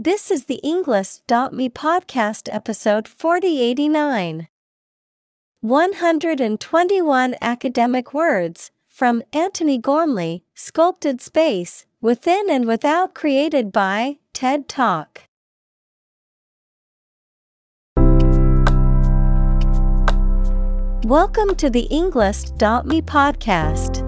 This is the Englist.me podcast episode 4089. 121 academic words from Antony Gormley, Sculpted Space, Within and Without, created by TED Talk. Welcome to the Englist.me podcast.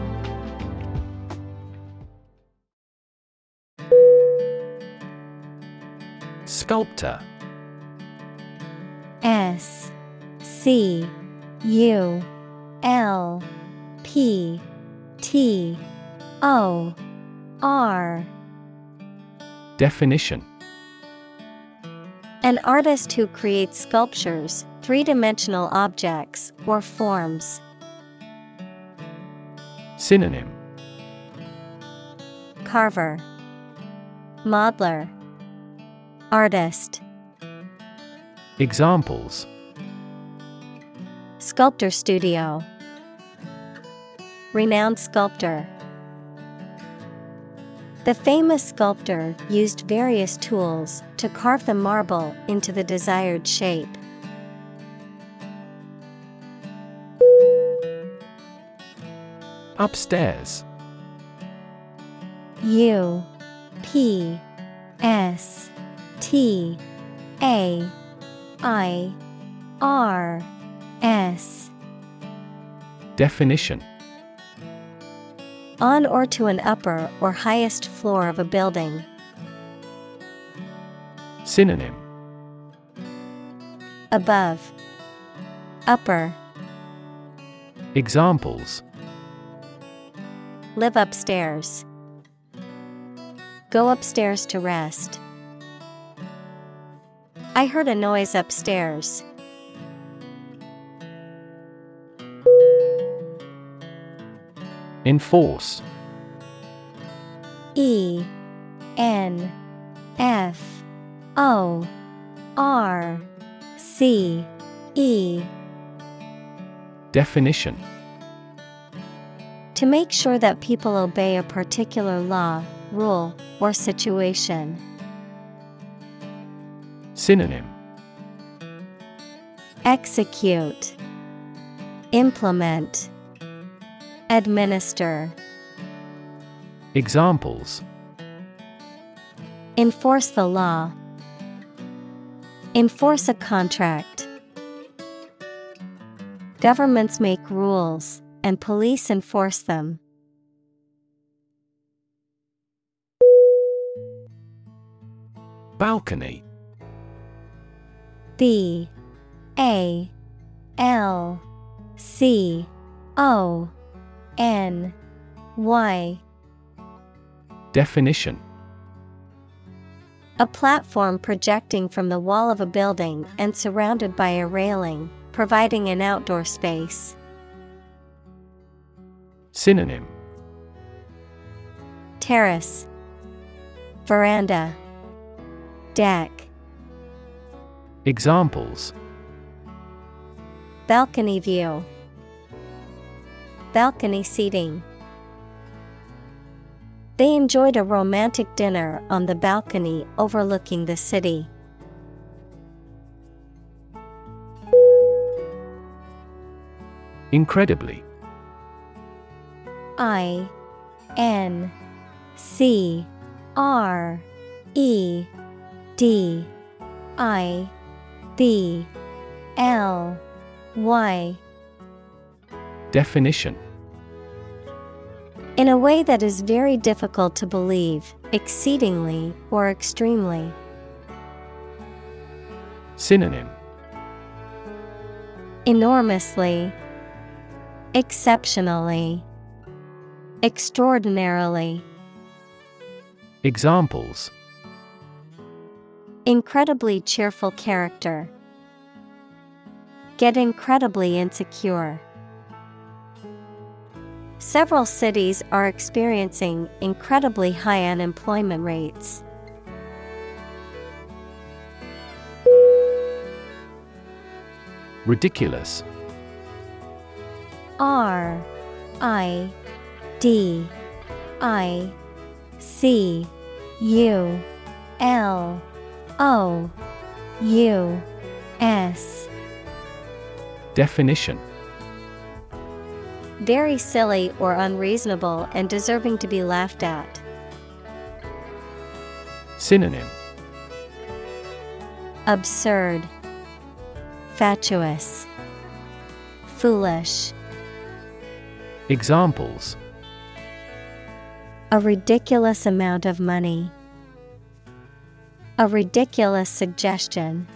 Sculptor. S C U L P T O R. Definition. An artist who creates sculptures, three dimensional objects, or forms. Synonym. Carver, Modeler, Artist. Examples Sculptor Studio Renowned sculptor. The famous sculptor used various tools to carve the marble into the desired shape. Upstairs U P S T A I R S Definition On or to an upper or highest floor of a building. Synonym Above, Upper, Examples Live upstairs. Go upstairs to rest. I heard a noise upstairs. Enforce E N F O R C E Definition To make sure that people obey a particular law, rule, or situation. Synonym Execute, Implement, Administer. Examples Enforce the law. Enforce a contract. Governments make rules, and police enforce them. Balcony B A L C O N Y. Definition. A platform projecting from the wall of a building and surrounded by a railing, providing an outdoor space. Synonym. Terrace, Veranda, Deck, Examples Balcony view, Balcony seating. They enjoyed a romantic dinner on the balcony overlooking the city. Incredibly I N C R E D I B L Y. Definition. In a way that is very difficult to believe, exceedingly or extremely. Synonym. Enormously, exceptionally, extraordinarily. Examples Incredibly cheerful character. Get incredibly insecure. Several cities are experiencing incredibly high unemployment rates. Ridiculous R I D I C U L O U S Definition Very silly or unreasonable and deserving to be laughed at. Synonym Absurd, Fatuous, Foolish. Examples A ridiculous amount of money. A ridiculous suggestion.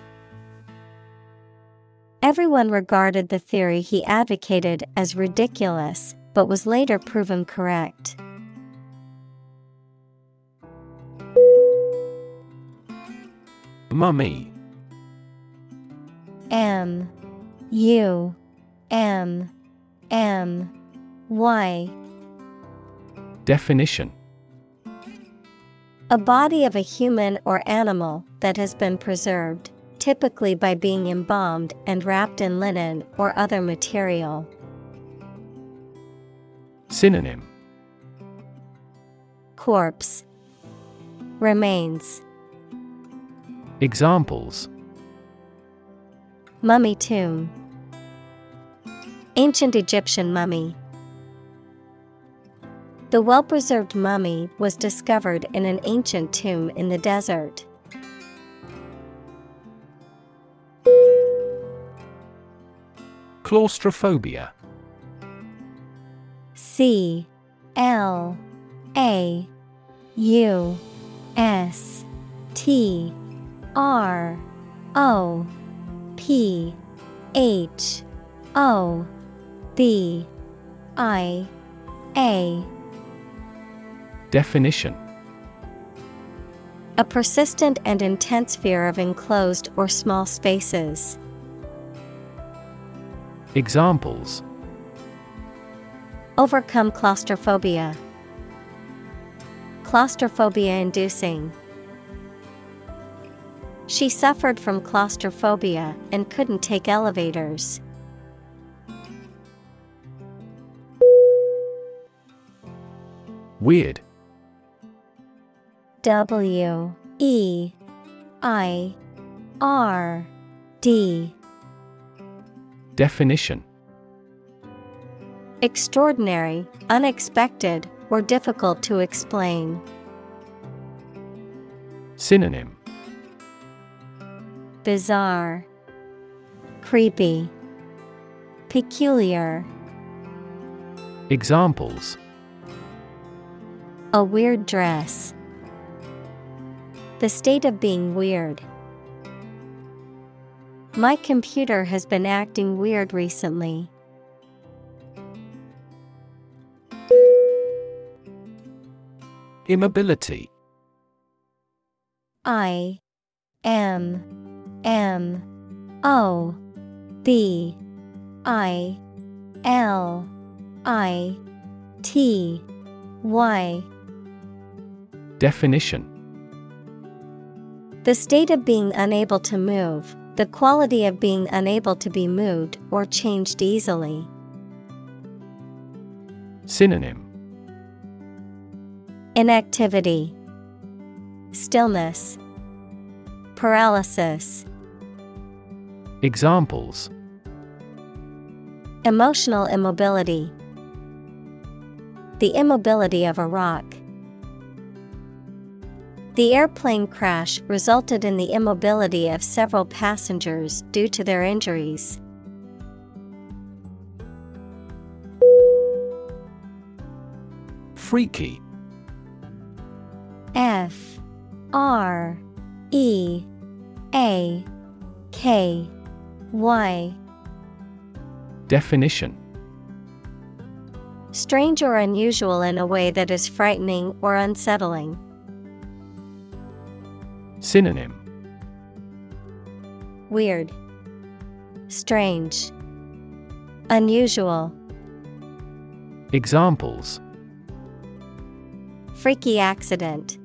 Everyone regarded the theory he advocated as ridiculous, but was later proven correct. Mummy. M. U. M. M. Y. Definition A body of a human or animal that has been preserved, typically by being embalmed and wrapped in linen or other material. Synonym. Corpse. Remains. Examples. Mummy tomb. Ancient Egyptian mummy The well preserved mummy was discovered in an ancient tomb in the desert. Claustrophobia C L A U S T R O P H O B I A Definition A persistent and intense fear of enclosed or small spaces. Examples Overcome claustrophobia. Claustrophobia inducing. She suffered from claustrophobia and couldn't take elevators. Weird W E I R D. Definition Extraordinary, unexpected, or difficult to explain. Synonym Bizarre, Creepy, Peculiar. Examples A weird dress. The state of being weird. My computer has been acting weird recently. Immobility I M M O B I L I T Y Definition The state of being unable to move, the quality of being unable to be moved or changed easily. Synonym Inactivity, Stillness, Paralysis. Examples Emotional immobility. The immobility of a rock. The airplane crash resulted in the immobility of several passengers due to their injuries. Freaky. F R E A K Y. Definition Strange or unusual in a way that is frightening or unsettling. Synonym Weird, Strange, Unusual. Examples Freaky accident.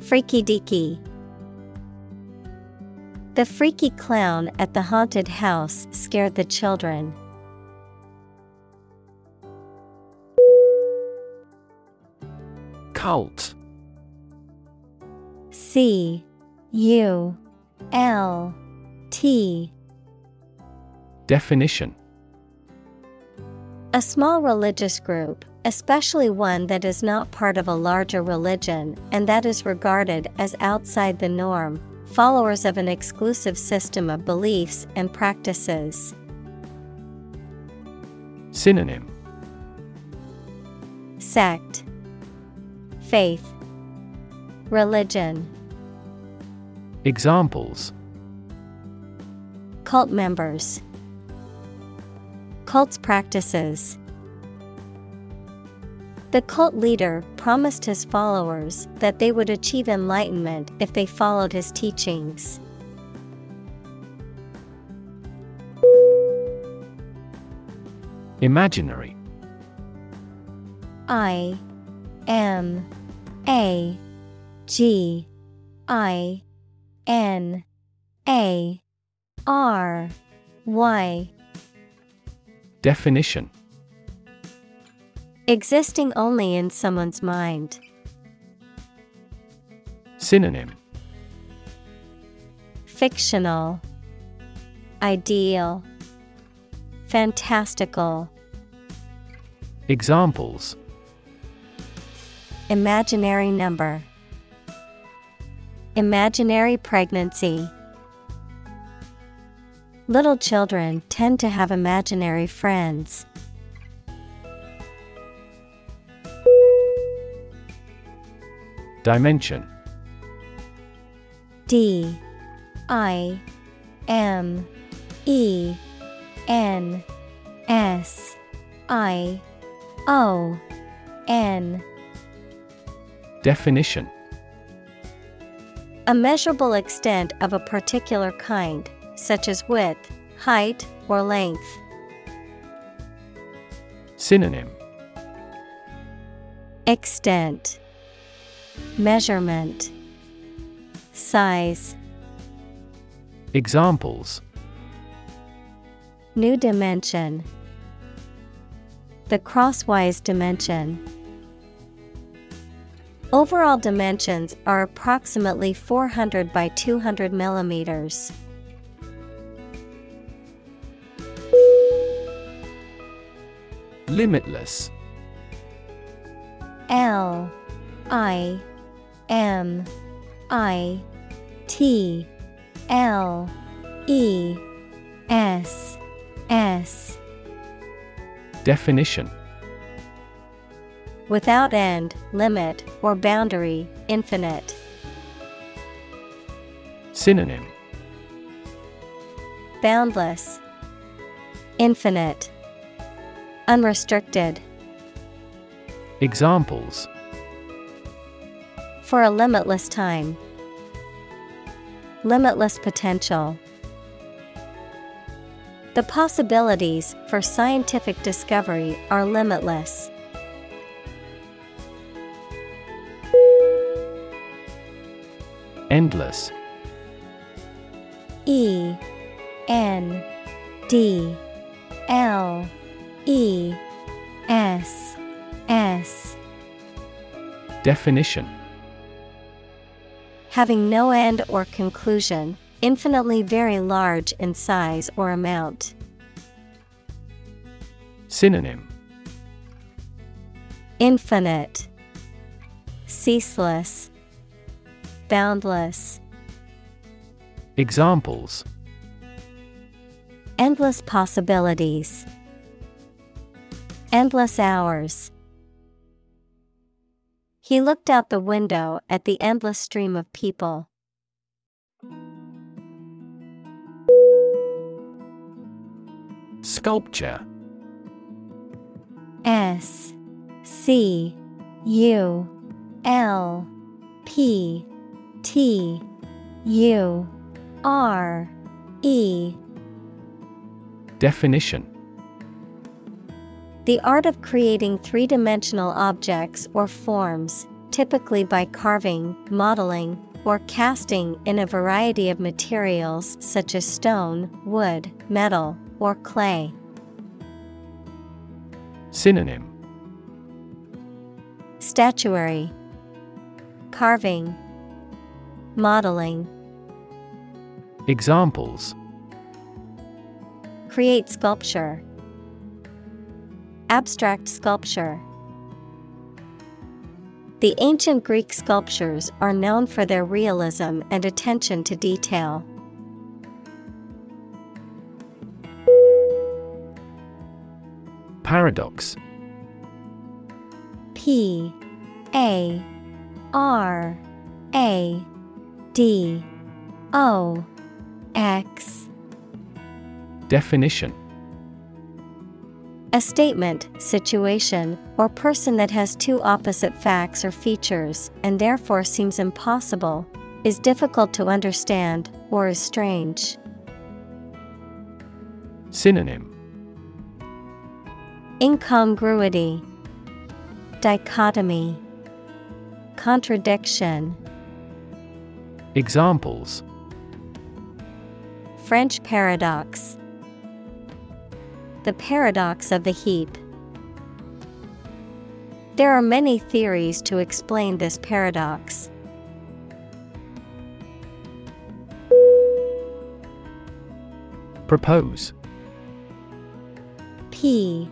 Freaky deaky. The freaky clown at the haunted house scared the children. Cult C U L T. Definition. A small religious group, especially one that is not part of a larger religion and that is regarded as outside the norm, followers of an exclusive system of beliefs and practices. Synonym. Sect. Faith. Religion Examples. Cult members. Cult's practices. The cult leader promised his followers that they would achieve enlightenment if they followed his teachings. Imaginary. I M A G I N A R Y. Definition. Existing only in someone's mind. Synonym. Fictional. Ideal. Fantastical. Examples. Imaginary number Imaginary pregnancy. Little children tend to have imaginary friends. Dimension. D. I. M. E. N. S. I. O. N. Definition A measurable extent of a particular kind, such as width, height, or length. Synonym. Extent. Measurement. Size. Examples. New dimension. The crosswise dimension Overall dimensions are approximately 400 by 200 millimeters. Limitless. L I M I T L E S S. Definition Without end, limit, or boundary, infinite. Synonym Boundless, infinite, unrestricted. Examples For a limitless time, limitless potential. The possibilities for scientific discovery are limitless. Endless. E N D L E S S. Definition. Having no end or conclusion, infinitely very large in size or amount. Synonym. Infinite, Ceaseless, Boundless. Examples Endless possibilities. Endless hours. He looked out the window at the endless stream of people. Sculpture S C U L P T U R E. Definition. The art of creating three dimensional objects or forms, typically by carving, modeling, or casting in a variety of materials such as stone, wood, metal, or clay. Synonym. Statuary, Carving, Modeling. Examples Create sculpture, Abstract sculpture. The ancient Greek sculptures are known for their realism and attention to detail. Paradox P A R A D O X. Definition. A statement, situation, or person that has two opposite facts or features and therefore seems impossible, is difficult to understand, or is strange. Synonym. Incongruity, Dichotomy, Contradiction. Examples French paradox. The paradox of the heap. There are many theories to explain this paradox. Propose P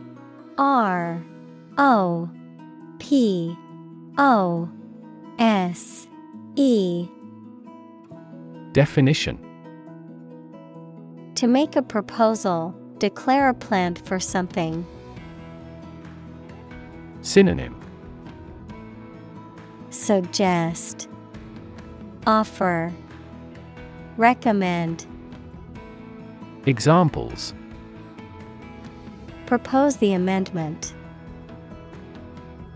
R O P O S E Definition To make a proposal, declare a plan for something. Synonym Suggest Offer Recommend Examples Propose the amendment.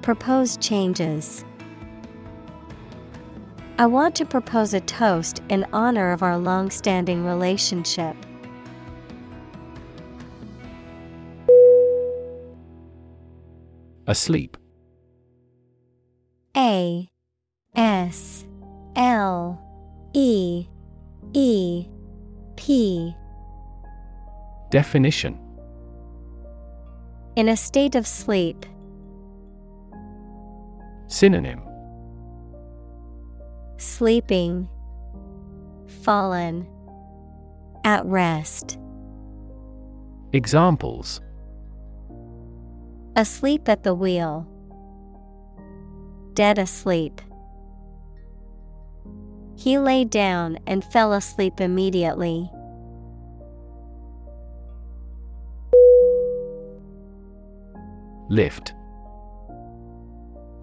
Propose changes. I want to propose a toast in honor of our long standing relationship. Asleep A S L E E P Definition In a state of sleep. Synonym Sleeping. Fallen. At rest. Examples Asleep at the wheel. Dead asleep. He lay down and fell asleep immediately. Lift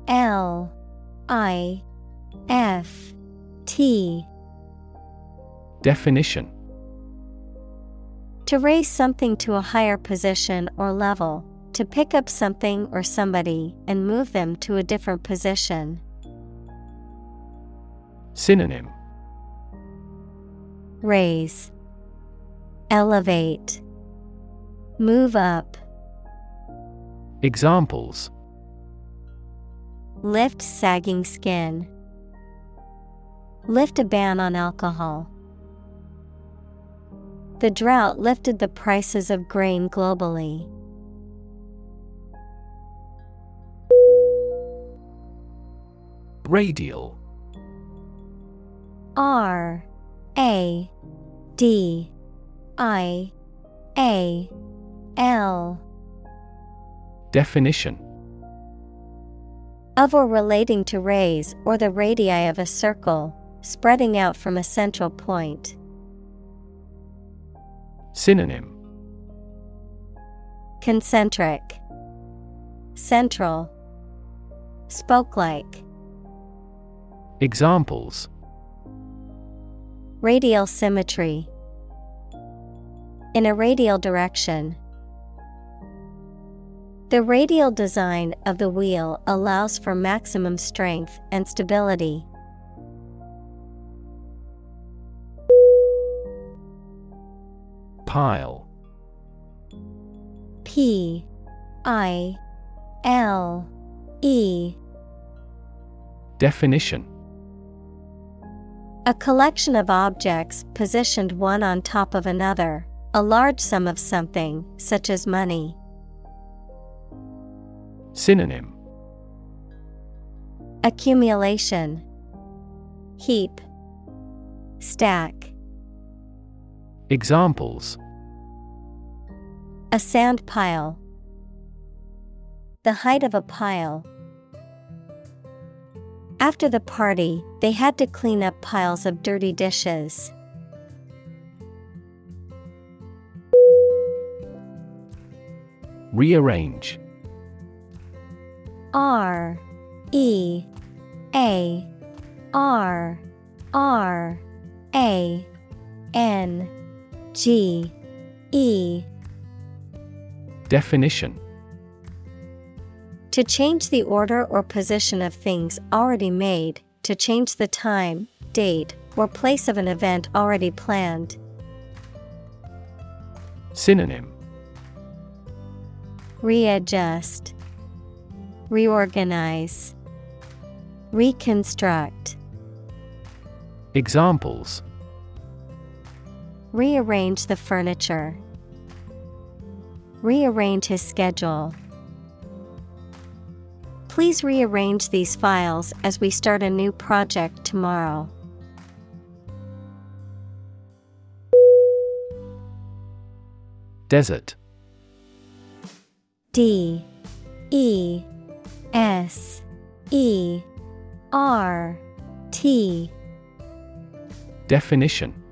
L I F T. Definition. To raise something to a higher position or level, to pick up something or somebody and move them to a different position. Synonym. Raise, Elevate, Move up, Examples. Lift sagging skin. Lift a ban on alcohol. The drought lifted the prices of grain globally. Radial R A D I A L Definition of or relating to rays or the radii of a circle, spreading out from a central point. Synonym Concentric, Central, Spoke like. Examples Radial symmetry. In a radial direction. The radial design of the wheel allows for maximum strength and stability. Pile. P I L E. Definition. A collection of objects positioned one on top of another, a large sum of something, such as money. Synonym. Accumulation. Heap. Stack. Examples A sand pile. The height of a pile. After the party, they had to clean up piles of dirty dishes. Rearrange. R. E. A. R. R. A. N. G. E Definition To change the order or position of things already made, to change the time, date, or place of an event already planned. Synonym Readjust, Reorganize, Reconstruct. Examples Rearrange the furniture. Rearrange his schedule. Please rearrange these files as we start a new project tomorrow. Desert. D. E. S. E. R. T. Definition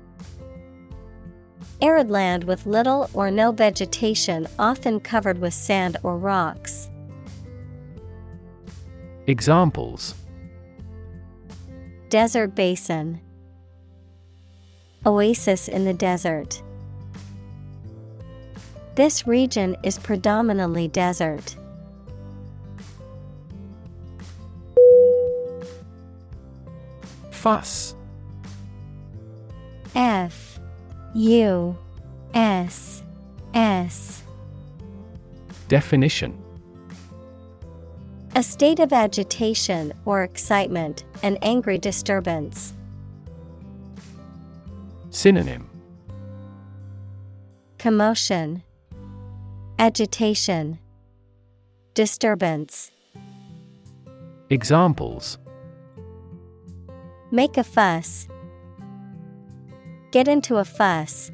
Arid land with little or no vegetation, often covered with sand or rocks. Examples Desert basin, Oasis in the desert. This region is predominantly desert. Fuss F U S S Definition A state of agitation or excitement, an angry disturbance. Synonym Commotion, Agitation, Disturbance. Examples Make a fuss. Get into a fuss.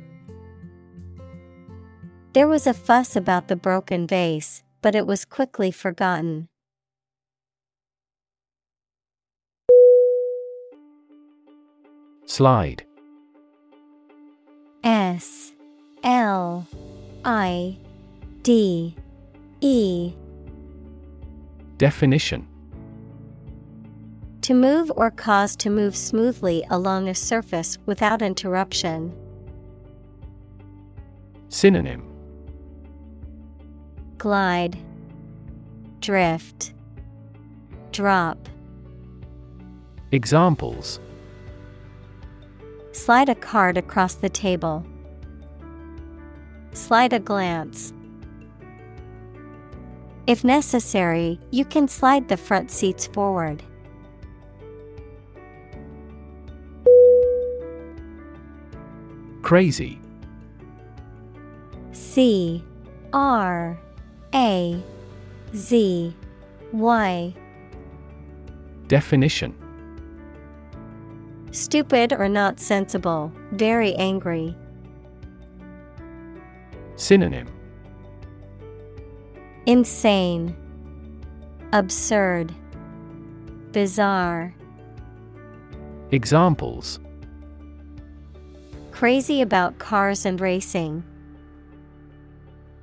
There was a fuss about the broken vase, but it was quickly forgotten. Slide S L I D E Definition To move or cause to move smoothly along a surface without interruption. Synonym Glide, Drift, Drop. Examples Slide a card across the table. Slide a glance. If necessary, you can slide the front seats forward. Crazy C R A Z Y. Definition Stupid or not sensible, very angry. Synonym Insane, Absurd, Bizarre. Examples Crazy about cars and racing.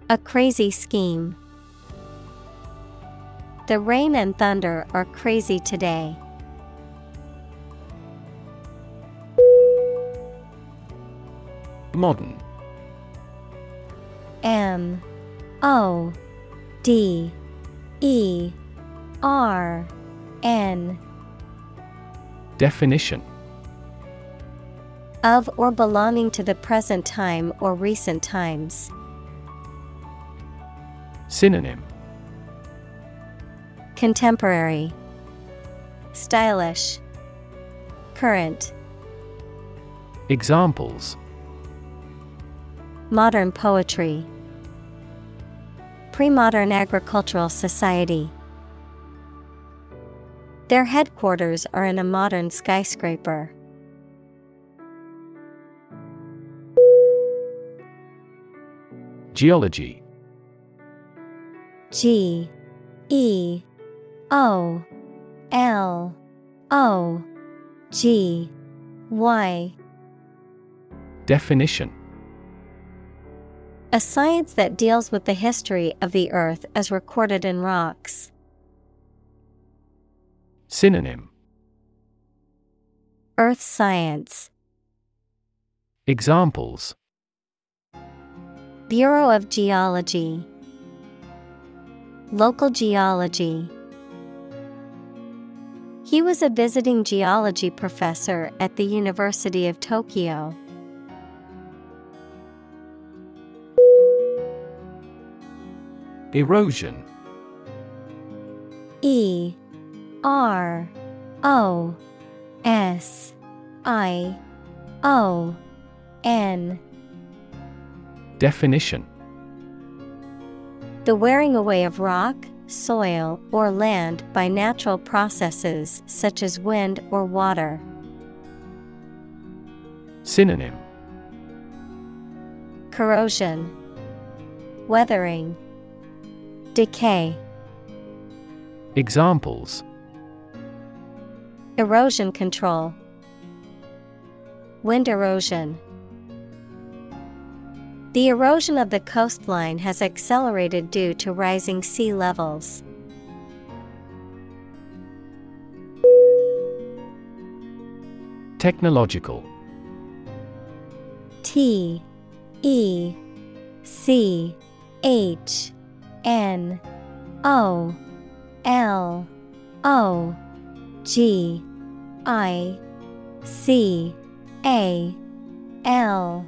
A crazy scheme. The rain and thunder are crazy today. Modern M O D E R N Definition of or belonging to the present time or recent times. Synonym. Contemporary. Stylish. Current. Examples. Modern poetry. Pre-modern agricultural society. Their headquarters are in a modern skyscraper. Geology. G E O L O G Y. Definition. A science that deals with the history of the earth as recorded in rocks. Synonym. Earth science. Examples Bureau of Geology. Local geology. He was a visiting geology professor at the University of Tokyo. Erosion. E. R. O. S. I. O. N Definition The wearing away of rock, soil, or land by natural processes such as wind or water. Synonym Corrosion, Weathering, Decay. Examples Erosion control, Wind erosion. The erosion of the coastline has accelerated due to rising sea levels. Technological T E C H N O L O G I C A L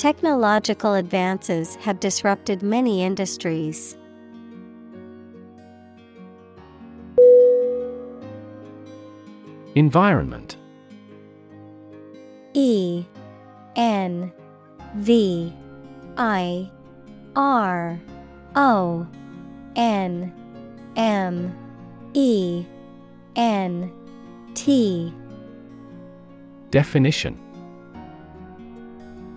Technological advances have disrupted many industries. Environment. E N V I R O N M E N T. Definition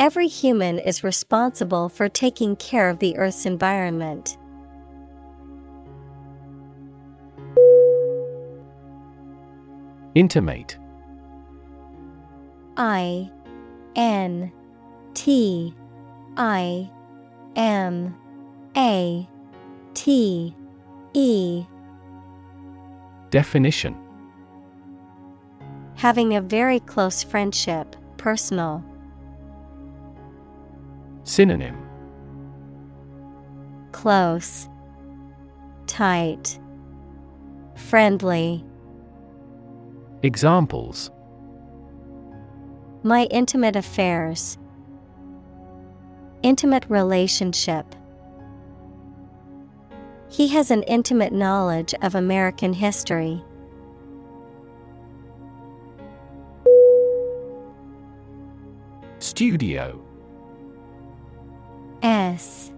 Every human is responsible for taking care of the Earth's environment. Intimate I N T I M A T E Definition Having a very close friendship, personal. Synonym Close, Tight, Friendly. Examples My intimate affairs. Intimate relationship. He has an intimate knowledge of American history. Studio S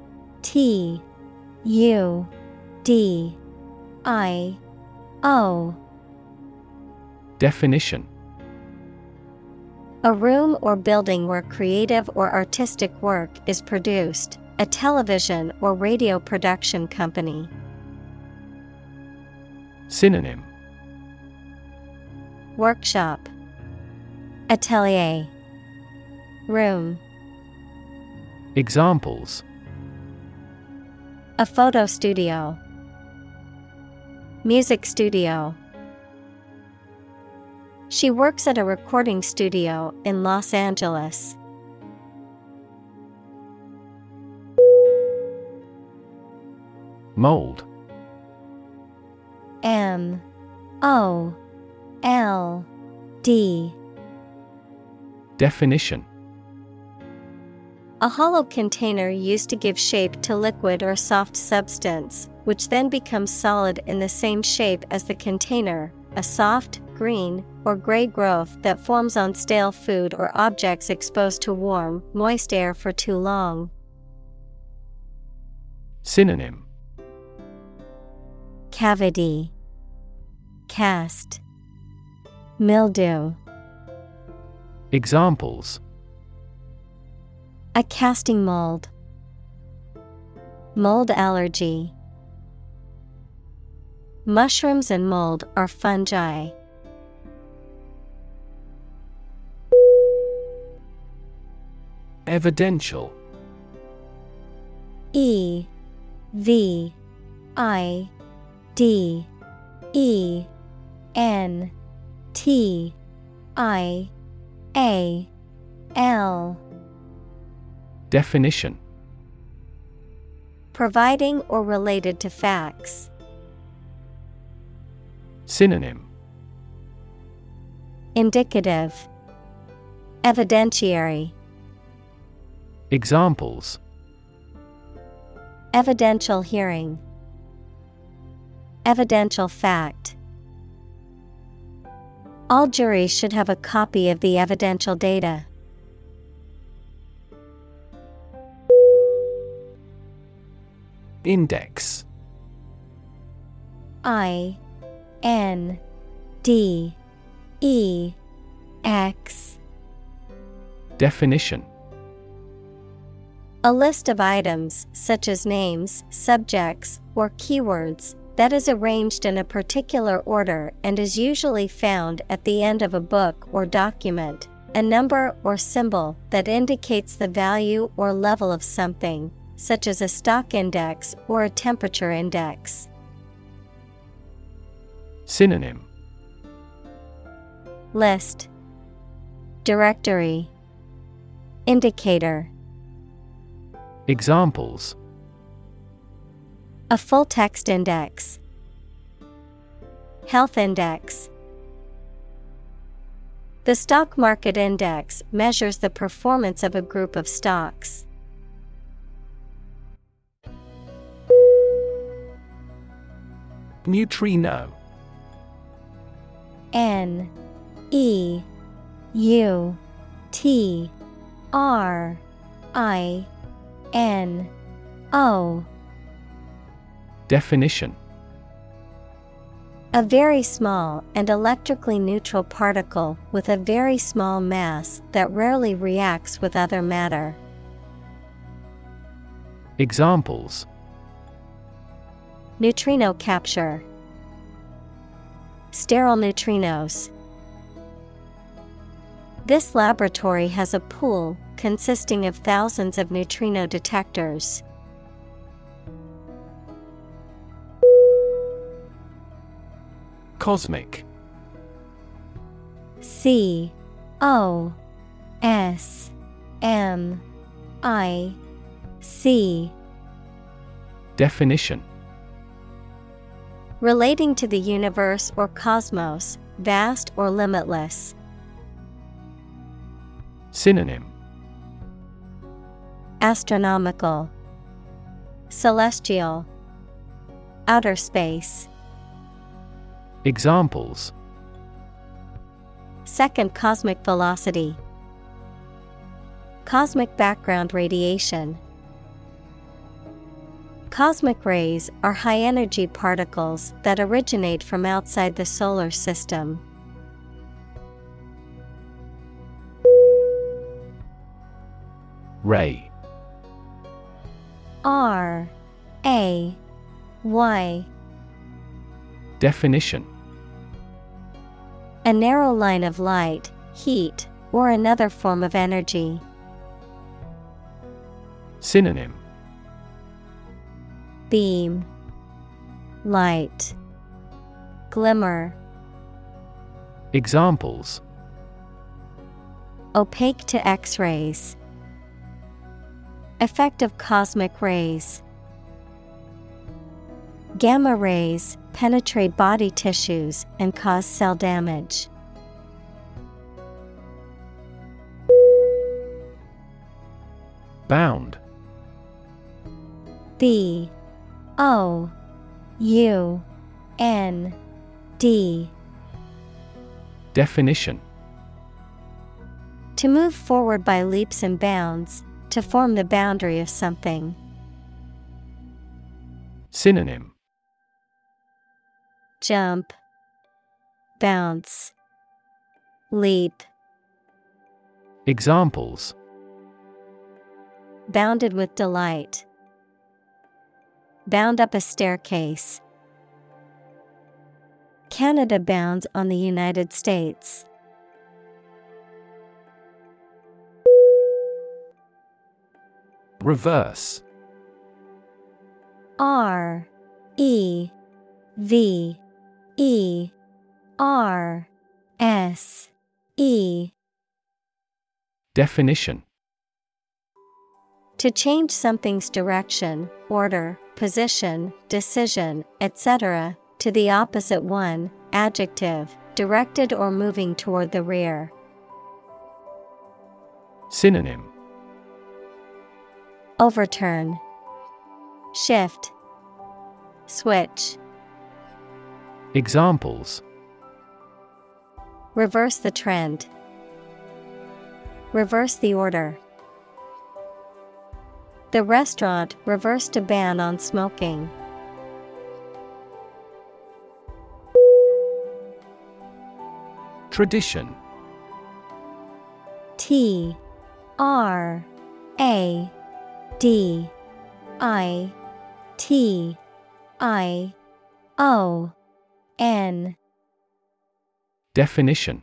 T U D I O. Definition. A room or building where creative or artistic work is produced, a television or radio production company. Synonym. Workshop. Atelier. Room Examples. A photo studio. Music studio. She works at a recording studio in Los Angeles. Mold. M. O. L. D. Definition A hollow container used to give shape to liquid or soft substance, which then becomes solid in the same shape as the container, a soft, green, or gray growth that forms on stale food or objects exposed to warm, moist air for too long. Synonym. Cavity. Cast. Mildew. Examples A casting mold. Mold allergy. Mushrooms and mold are fungi. Evidential. E V I D E N T I A L Definition. Providing or related to facts. Synonym. Indicative. Evidentiary. Examples. Evidential hearing. Evidential fact. All juries should have a copy of the evidential data. Index. I N D E X. Definition. A list of items, such as names, subjects, or keywords, that is arranged in a particular order and is usually found at the end of a book or document. A number or symbol that indicates the value or level of something, such as a stock index or a temperature index. Synonym. List. Directory. Indicator. Examples. A full text index. Health index. The stock market index measures the performance of a group of stocks. Neutrino. N E U T R I N O. Definition. A very small and electrically neutral particle with a very small mass that rarely reacts with other matter. Examples Neutrino capture Sterile neutrinos. This laboratory has a pool consisting of thousands of neutrino detectors. Cosmic C O S M I C Definition Relating to the universe or cosmos, vast or limitless. Synonym Astronomical, Celestial, outer space. Examples Second cosmic velocity, cosmic background radiation. Cosmic rays are high energy particles that originate from outside the solar system. Ray. R. A. Y. Definition. A narrow line of light, heat, or another form of energy. Synonym Beam, Light, Glimmer. Examples Opaque to X rays. Effect of cosmic rays. Gamma rays penetrate body tissues and cause cell damage. Bound B O U N D Definition To move forward by leaps and bounds, to form the boundary of something. Synonym Jump, Bounce, Leap. Examples Bounded with delight. Bound up a staircase. Canada bounds on the United States. Reverse R E V E R S E Definition To change something's direction, order, position, decision, etc., to the opposite one, adjective, directed or moving toward the rear. Synonym Overturn, Shift, Switch. Examples Reverse the trend. Reverse the order. The restaurant reversed a ban on smoking. Tradition. T R A D I T I O N. Definition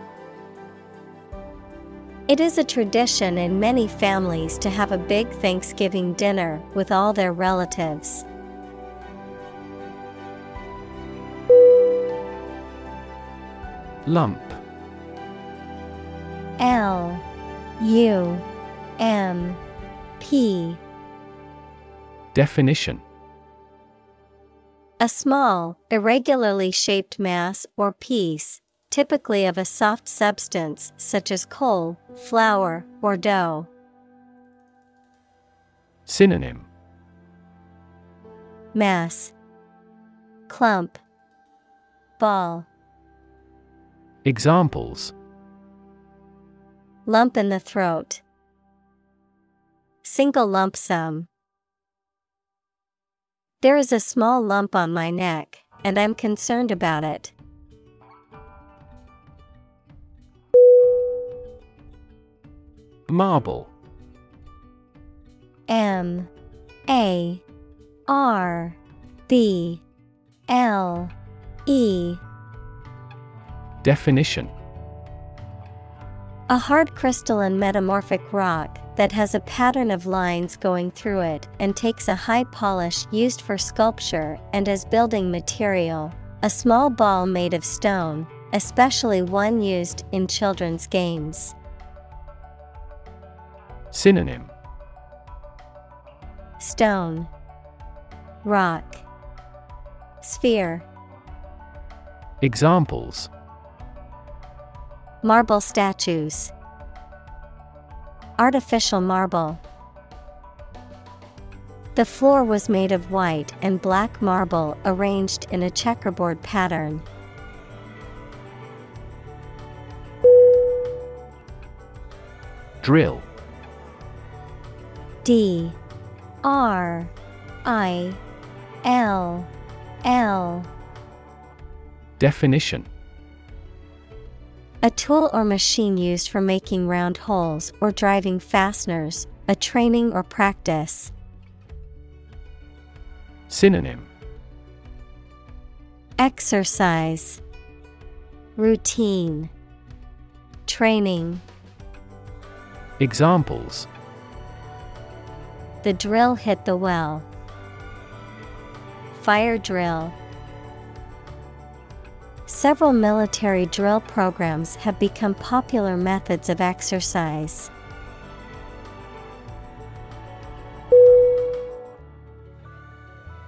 It is a tradition in many families to have a big Thanksgiving dinner with all their relatives. Lump. L U M P. Definition. A small, irregularly shaped mass or piece, typically of a soft substance such as coal, flour, or dough. Synonym Mass, Clump, Ball, Examples Lump in the throat. Single lump sum. There is a small lump on my neck, and I'm concerned about it. Marble M A R B L E Definition A hard crystalline metamorphic rock that has a pattern of lines going through it and takes a high polish used for sculpture and as building material. A small ball made of stone, especially one used in children's games. Synonym Stone, Rock, Sphere. Examples Marble statues. Artificial marble. The floor was made of white and black marble arranged in a checkerboard pattern. Drill D R I L L. Definition. A tool or machine used for making round holes or driving fasteners, a training or practice. Synonym. Exercise. Routine. Training. Examples The drill hit the well. Fire drill. Several military drill programs have become popular methods of exercise.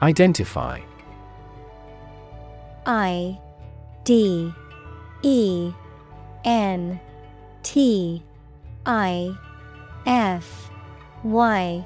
Identify I D E N T I F Y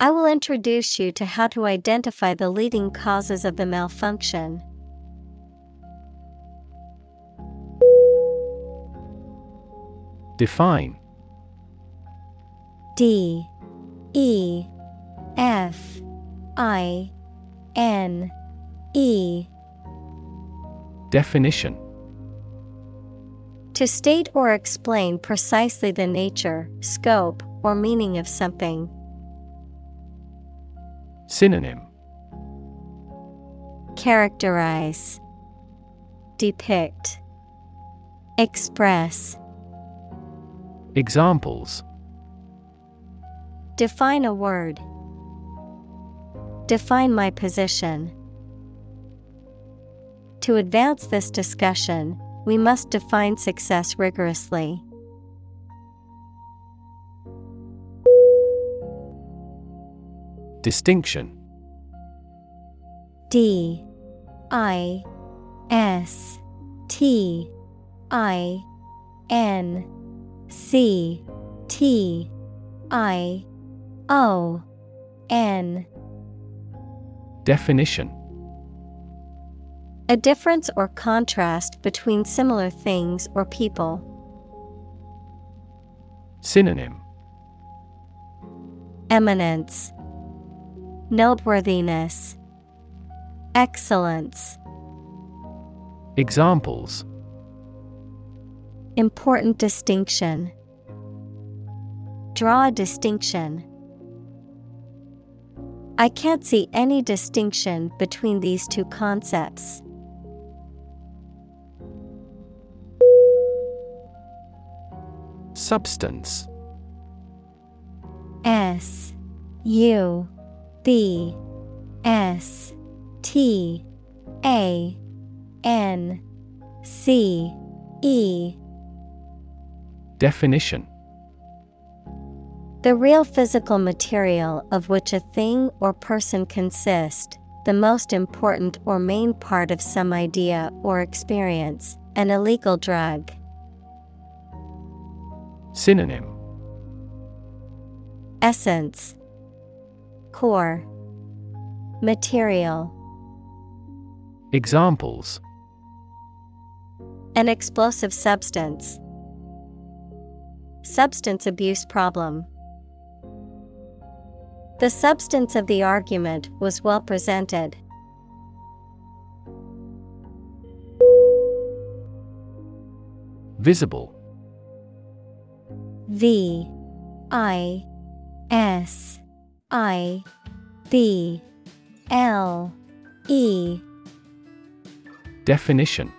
I will introduce you to how to identify the leading causes of the malfunction. Define D E F I N E Definition To state or explain precisely the nature, scope, or meaning of something. Synonym Characterize, Depict, Express. Examples Define a word. Define my position. To advance this discussion, we must define success rigorously. Distinction. D I S T I N C T I O N. Definition. A difference or contrast between similar things or people. Synonym. Eminence, Noteworthiness, Excellence. Examples Important distinction. Draw a distinction. I can't see any distinction between these two concepts. Substance S U B S T A N C E. Definition. The real physical material of which a thing or person consists, the most important or main part of some idea or experience, an illegal drug. Synonym. Essence Core Material Examples An explosive substance. substance abuse problem. The substance of the argument was well presented. Visible. V I S I B L E Definition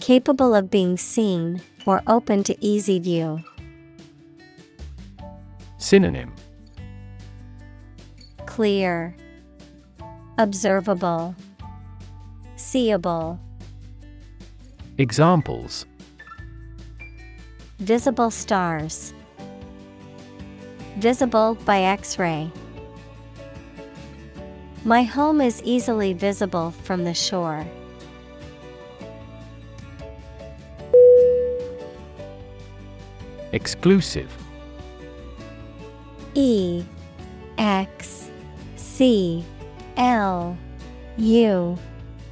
Capable of being seen or open to easy view. Synonym Clear, Observable, Seeable. Examples Visible stars. Visible by X ray. My home is easily visible from the shore. Exclusive E X C L U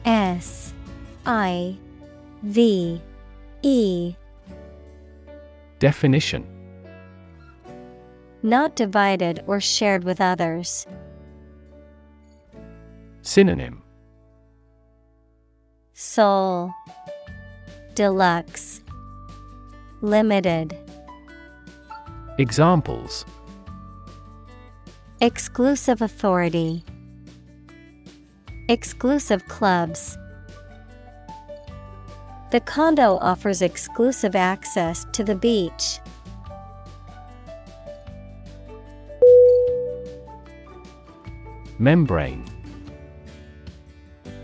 S I V E Definition Not divided or shared with others. Synonym. Sole Deluxe. Limited. Examples. Exclusive authority. Exclusive clubs. The condo offers exclusive access to the beach. Membrane.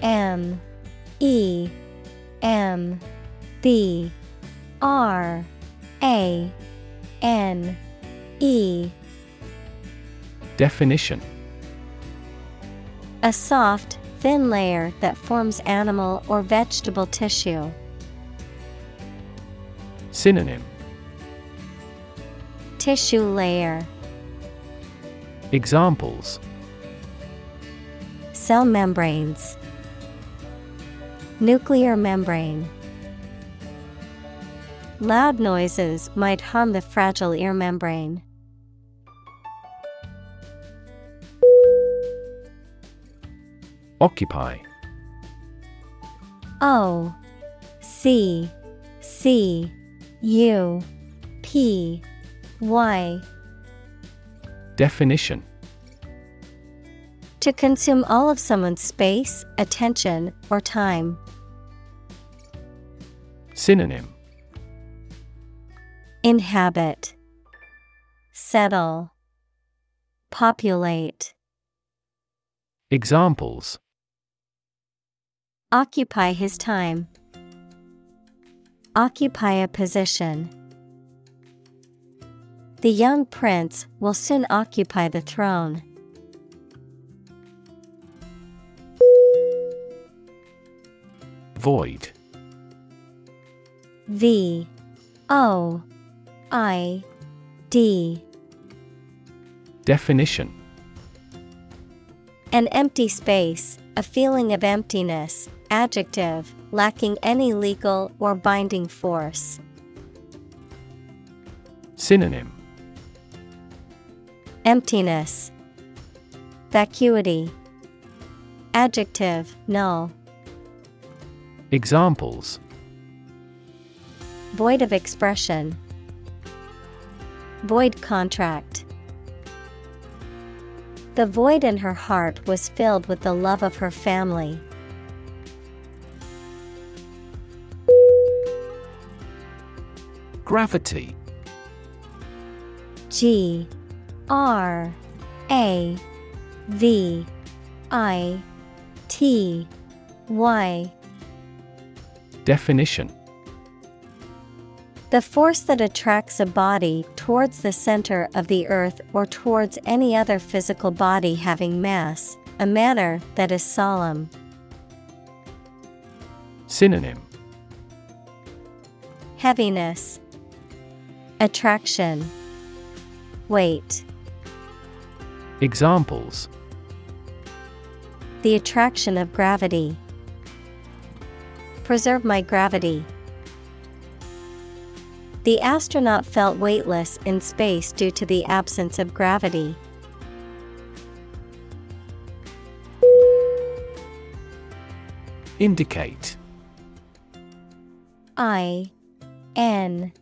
M E M B R A N E. Definition. A soft, thin layer that forms animal or vegetable tissue. Synonym. Tissue layer, Examples cell membranes, nuclear membrane. Loud noises might harm the fragile ear membrane. Occupy O C C U P Y Definition To consume all of someone's space, attention, or time. Synonym Inhabit, Settle, Populate. Examples Occupy his time. Occupy a position. The young prince will soon occupy the throne. Void. V O I D. Definition. An empty space, a feeling of emptiness, adjective, lacking any legal or binding force. Synonym. Emptiness, Vacuity, Adjective, null. Examples Void of expression. Void contract. The void in her heart was filled with the love of her family. Gravity G R A V I T Y Definition The force that attracts a body towards the center of the earth or towards any other physical body having mass, a manner that is solemn. Synonym Heaviness, Attraction, Weight. Examples The attraction of gravity. Preserve my gravity. The astronaut felt weightless in space due to the absence of gravity. Indicate I N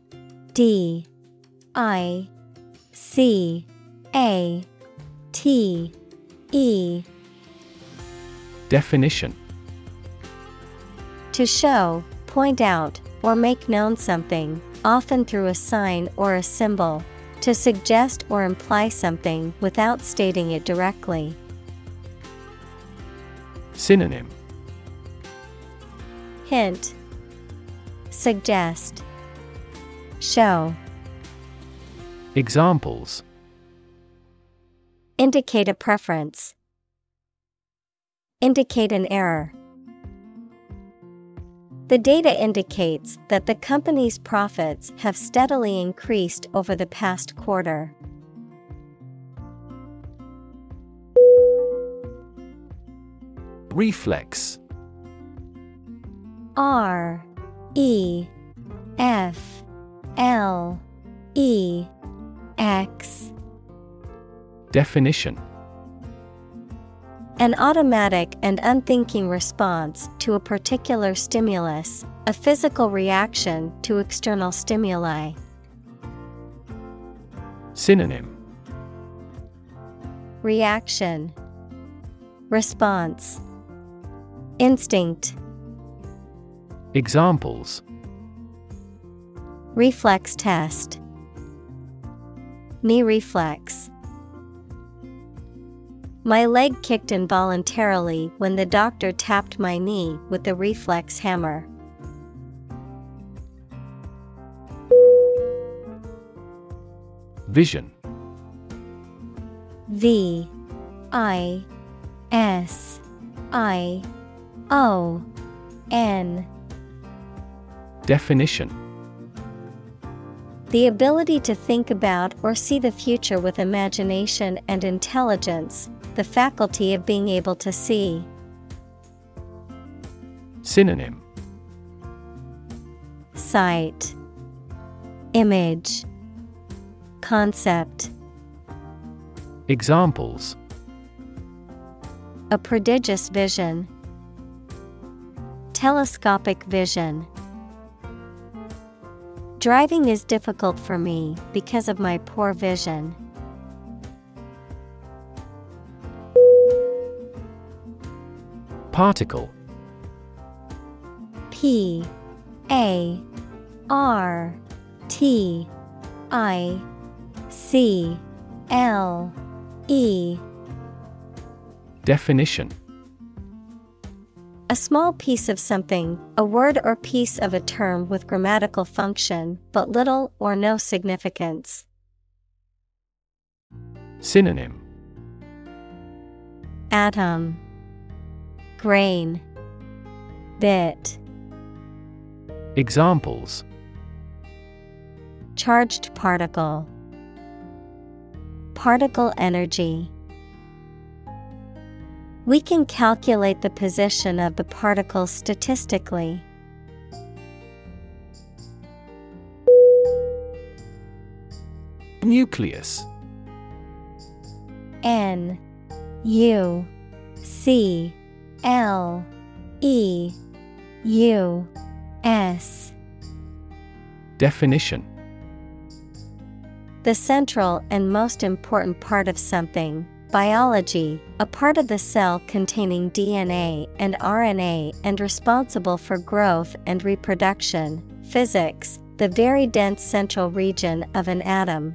D I C A T E Definition To show, point out, or make known something, often through a sign or a symbol, to suggest or imply something without stating it directly. Synonym Hint Suggest Show Examples Indicate a preference. Indicate an error. The data indicates that the company's profits have steadily increased over the past quarter. Reflex. R E F L E X. Definition An automatic and unthinking response to a particular stimulus, a physical reaction to external stimuli. Synonym. Reaction. Response. Instinct. Examples. Reflex test. Knee reflex My leg kicked involuntarily when the doctor tapped my knee with the reflex hammer. Vision. V I S I O N. Definition. The ability to think about or see the future with imagination and intelligence, the faculty of being able to see. Synonym Sight Image Concept Examples A prodigious vision. Telescopic vision. Driving is difficult for me because of my poor vision. Particle. P A R T I C L E. Definition. A small piece of something, a word or piece of a term with grammatical function, but little or no significance. Synonym. Atom Grain Bit Examples. Charged particle. Particle energy. We can calculate the position of the particle statistically. Nucleus. N U C L E U S Definition The central and most important part of something. Biology, a part of the cell containing DNA and RNA and responsible for growth and reproduction. Physics, the very dense central region of an atom.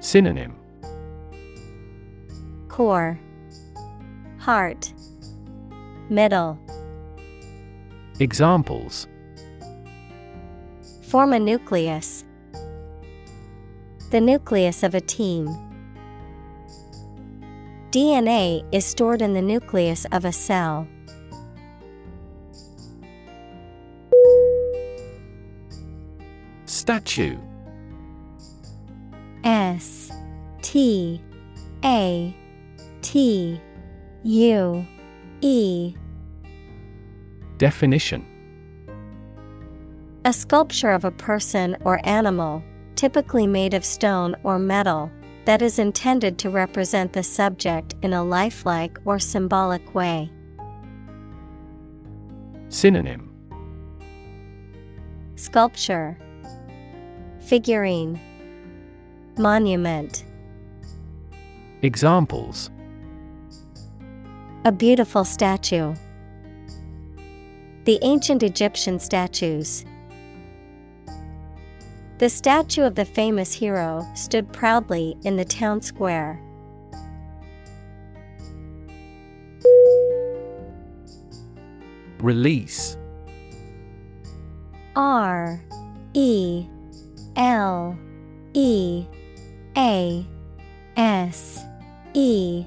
Synonym Core, Heart, Middle. Examples Form a nucleus. The nucleus of a team. DNA is stored in the nucleus of a cell. Statue S T A T U E. Definition. A sculpture of a person or animal, typically made of stone or metal, that is intended to represent the subject in a lifelike or symbolic way. Synonym. Sculpture. Figurine. Monument. Examples A beautiful statue. The ancient Egyptian statues. The statue of the famous hero stood proudly in the town square. Release R E L E A S E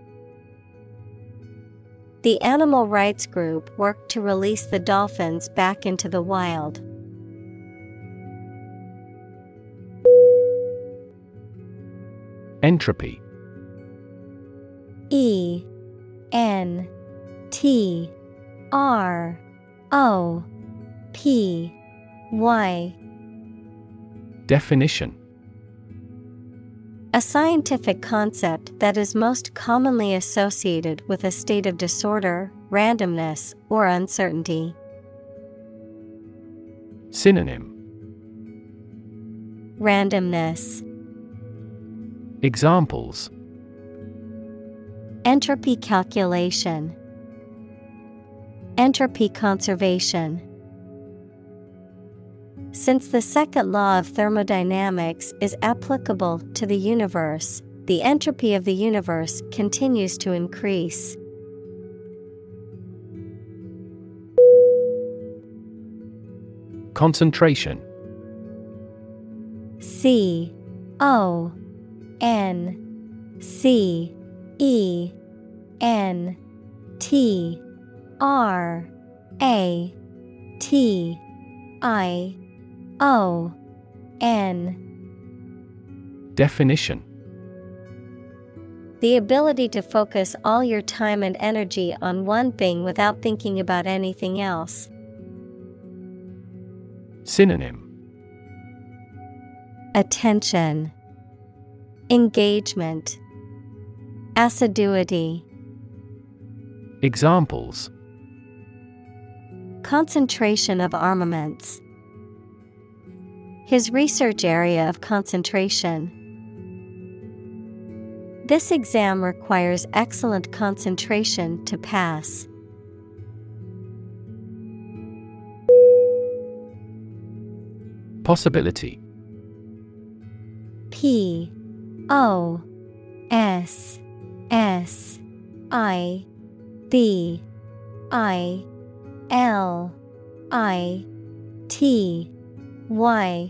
The animal rights group worked to release the dolphins back into the wild. Entropy. E N T R O P Y. Definition A scientific concept that is most commonly associated with a state of disorder, randomness, or uncertainty. Synonym Randomness, Examples Entropy calculation, Entropy conservation. Since the second law of thermodynamics is applicable to the universe, the entropy of the universe continues to increase. Concentration C O N C E N T R A T I O N. Definition. The ability to focus all your time and energy on one thing without thinking about anything else. Synonym. Attention, Engagement, Assiduity, Examples. Concentration of armaments. His research area of concentration. This exam requires excellent concentration to pass. Possibility P O S S I B I L I T Y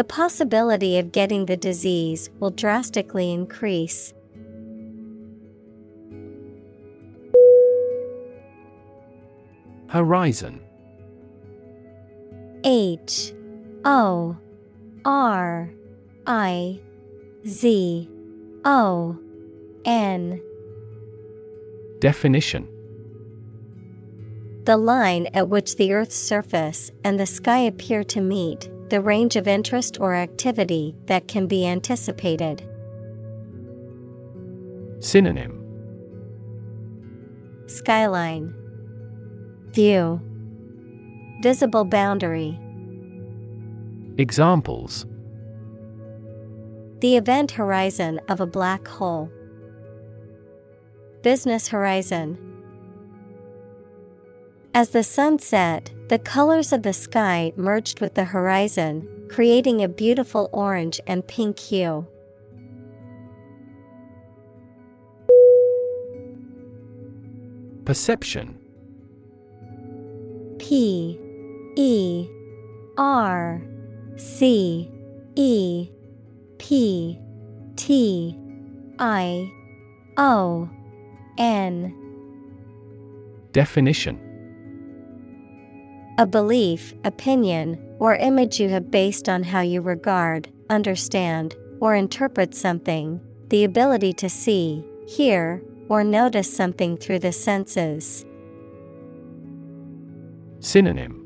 The possibility of getting the disease will drastically increase. Horizon. H. O. R. I. Z. O. N. Definition. The line at which the Earth's surface and the sky appear to meet, the range of interest or activity that can be anticipated. Synonym Skyline View Visible boundary. Examples The event horizon of a black hole. Business horizon. As the sun set, the colors of the sky merged with the horizon, creating a beautiful orange and pink hue. Perception. P E R C E P T I O N. Definition A belief, opinion, or image you have based on how you regard, understand, or interpret something, the ability to see, hear, or notice something through the senses. Synonym.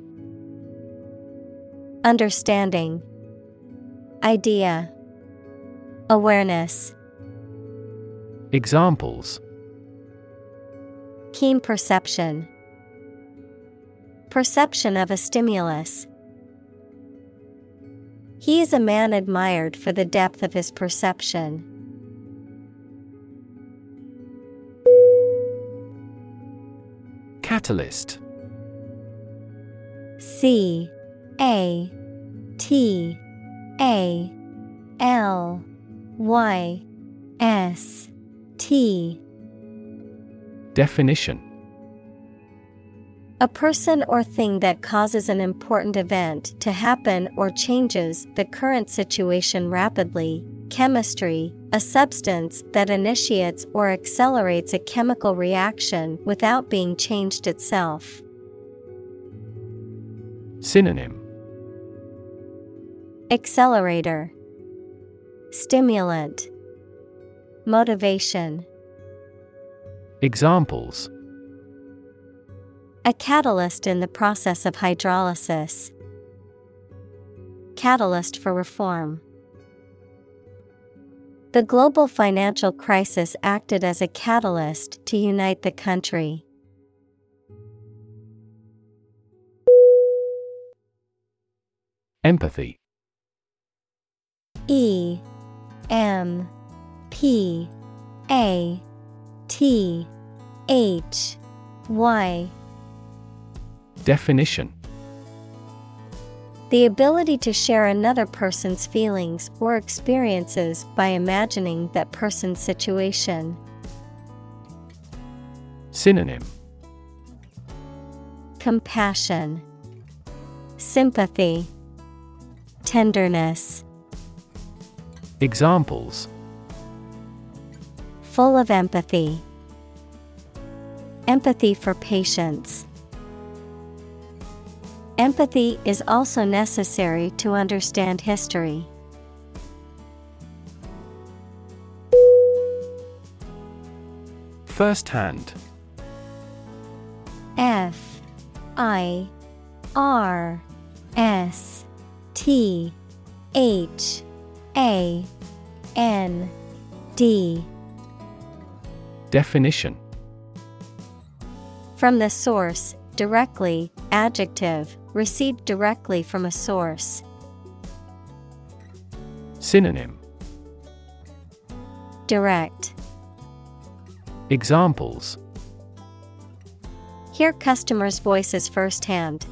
Understanding, Idea, Awareness. Examples. Keen perception, Perception of a stimulus. He is a man admired for the depth of his perception. Catalyst C A T A L Y S T Definition A person or thing that causes an important event to happen or changes the current situation rapidly. Chemistry, a substance that initiates or accelerates a chemical reaction without being changed itself. Synonym Accelerator, Stimulant, Motivation. Examples A catalyst in the process of hydrolysis. Catalyst for reform. The global financial crisis acted as a catalyst to unite the country. Empathy E M P A T H Y Definition The ability to share another person's feelings or experiences by imagining that person's situation. Synonym Compassion, Sympathy, Tenderness. Examples Full of empathy. Empathy for patients. Empathy is also necessary to understand history. First hand. F I R S T H A N D. Definition. From the source, directly, adjective, received directly from a source. Synonym Direct. Examples Hear customers' voices firsthand.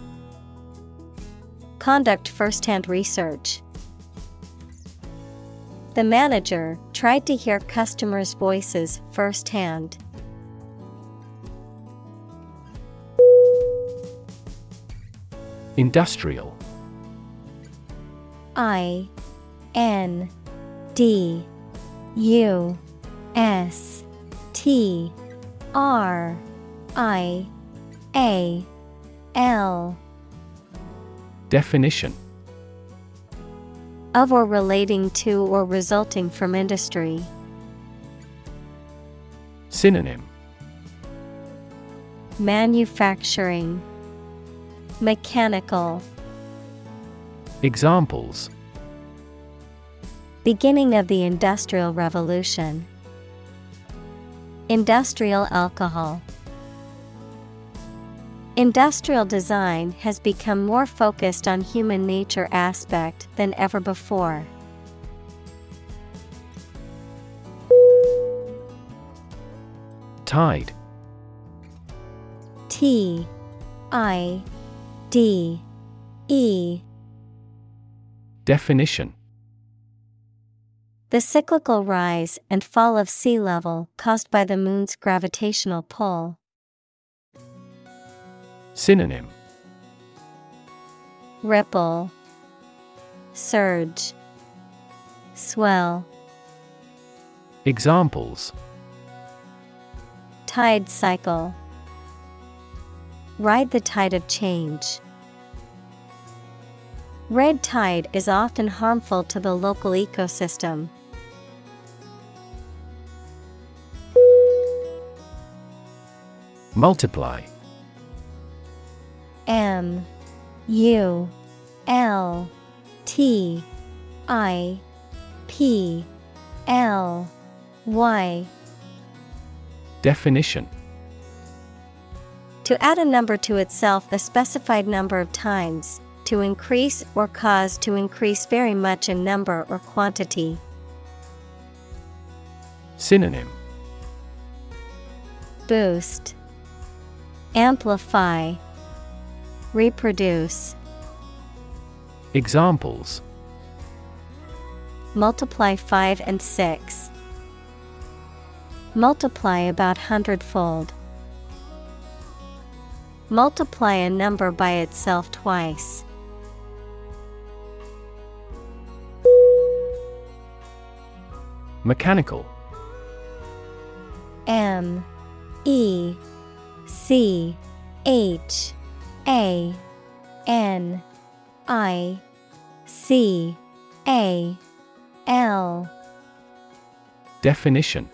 Conduct firsthand research. The manager tried to hear customers' voices firsthand. Industrial. I N D U S T R I A L. Definition. Of or relating to or resulting from industry. Synonym. Manufacturing Mechanical. Examples. Beginning of the Industrial Revolution. Industrial alcohol. Industrial design has become more focused on human nature aspect than ever before. Tide. T I D E. Definition. The cyclical rise and fall of sea level caused by the moon's gravitational pull. Synonym. Ripple. Surge. Swell. Examples. Tide cycle. Ride the tide of change. Red tide is often harmful to the local ecosystem. Multiply. M U L T I P L Y. Definition. To add a number to itself a specified number of times, to increase or cause to increase very much in number or quantity. Synonym Boost Amplify Reproduce Examples Multiply 5 and 6. Multiply about hundredfold. Multiply a number by itself twice. Mechanical. M E C H A N I C A L. Definition.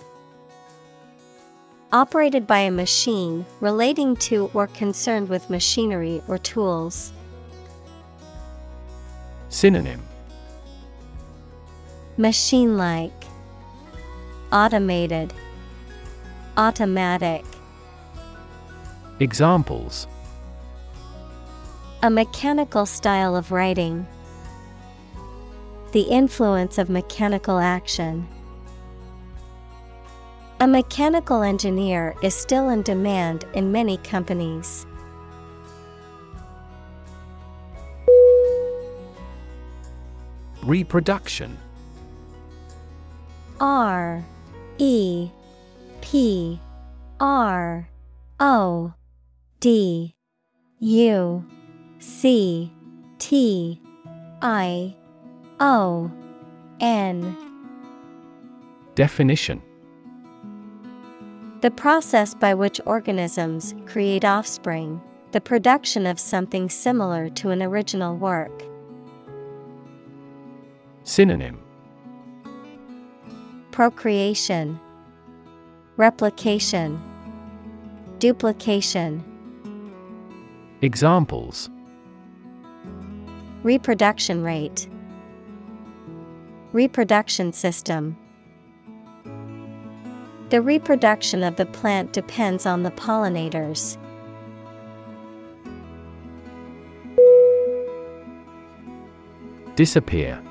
Operated by a machine relating to or concerned with machinery or tools. Synonym. Machine like Automated Automatic Examples A mechanical style of writing. The influence of mechanical action. A mechanical engineer is still in demand in many companies. Reproduction R E P R O D U C T I O N. Definition. The process by which organisms create offspring, the production of something similar to an original work. Synonym Procreation, Replication, Duplication. Examples Reproduction rate, Reproduction system. The reproduction of the plant depends on the pollinators. Disappear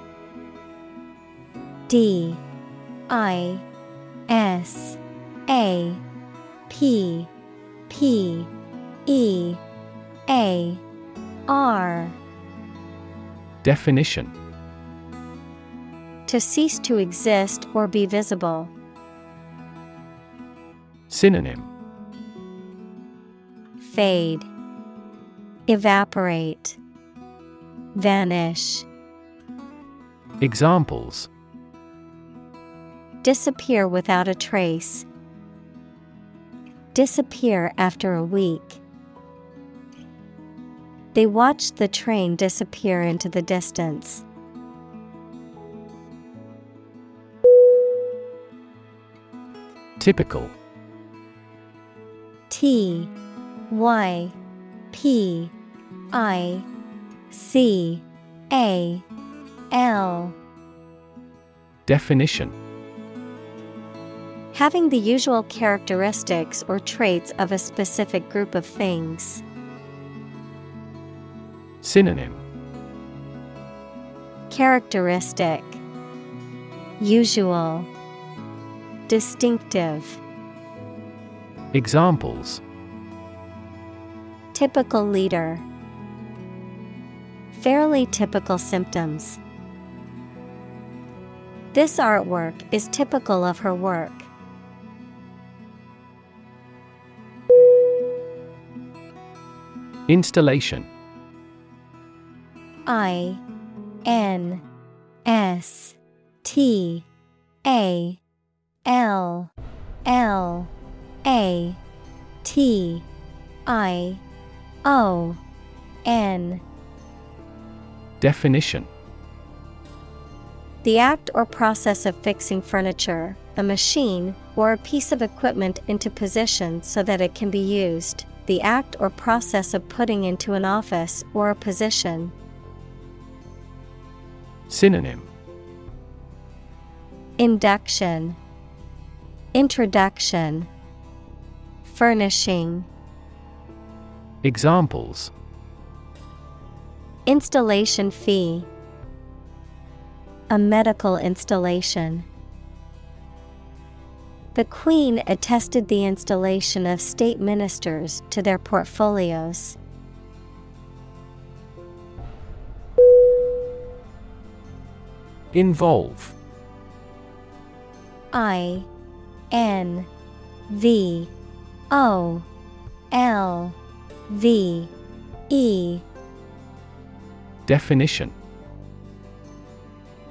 D I S A P P E A R. Definition. To cease to exist or be visible. Synonym. Fade, Evaporate, Vanish. Examples Disappear without a trace. Disappear after a week. They watched the train disappear into the distance. Typical T Y P I C A L Definition Having the usual characteristics or traits of a specific group of things. Synonym Characteristic Usual Distinctive Examples Typical leader. Fairly typical symptoms. This artwork is typical of her work. Installation. I N S T A L L A T I O N. Definition. The act or process of fixing furniture, a machine, or a piece of equipment into position so that it can be used. The act or process of putting into an office or a position. Synonym Induction, Introduction, Furnishing. Examples Installation fee, A medical installation. The Queen attested the installation of state ministers to their portfolios. Involve. I N V O L V E. Definition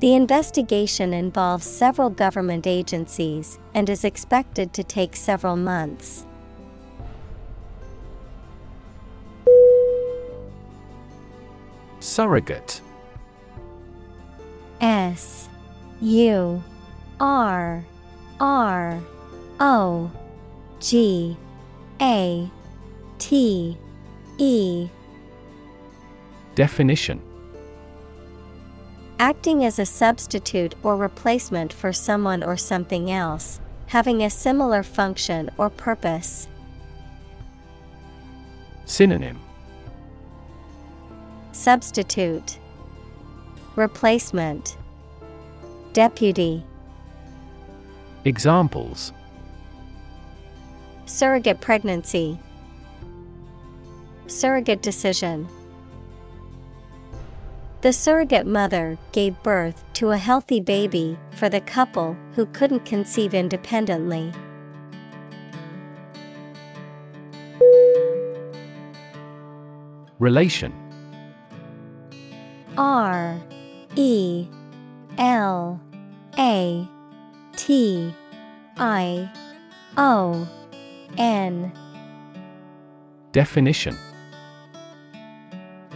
The investigation involves several government agencies and is expected to take several months. Surrogate. S U R R O G A T E. Definition Acting as a substitute or replacement for someone or something else, having a similar function or purpose. Synonym. Substitute. Replacement. Deputy. Examples. Surrogate pregnancy. Surrogate decision The surrogate mother gave birth to a healthy baby for the couple who couldn't conceive independently. Relation. R E L A T I O N. Definition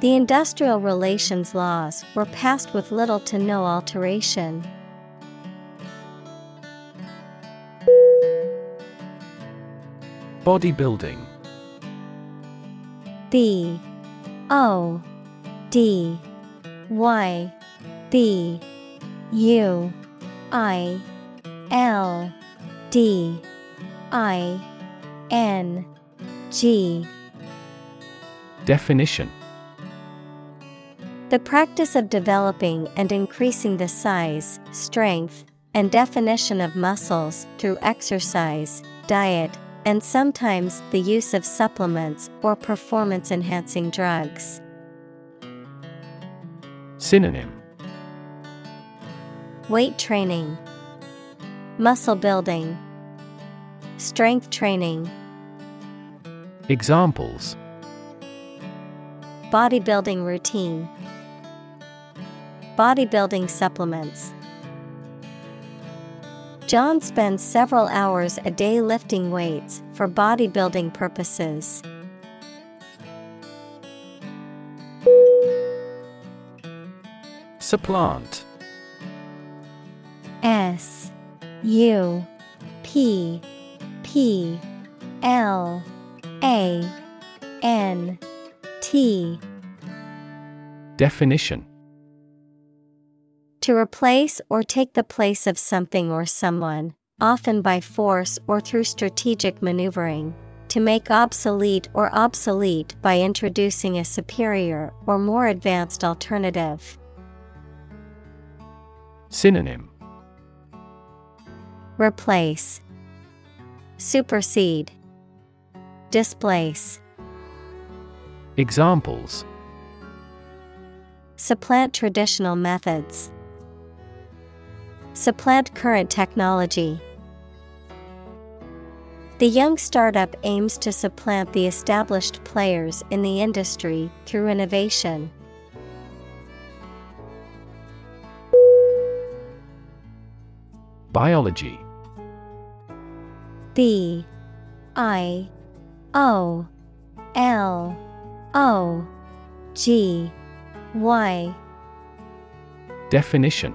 The industrial relations laws were passed with little to no alteration. Bodybuilding. B. O. D. Y. B. U. I. L. D. I. N. G. Definition The practice of developing and increasing the size, strength, and definition of muscles through exercise, diet, and sometimes the use of supplements or performance enhancing drugs. Synonym Weight training, Muscle building, Strength training. Examples Bodybuilding routine. Bodybuilding supplements. John spends several hours a day lifting weights for bodybuilding purposes. Supplant S U P P L A N T Definition To replace or take the place of something or someone, often by force or through strategic maneuvering. To make obsolete or obsolete by introducing a superior or more advanced alternative. Synonym Replace, Supersede, Displace. Examples Supplant traditional methods. Supplant current technology. The young startup aims to supplant the established players in the industry through innovation. Biology B I O L O G Y Definition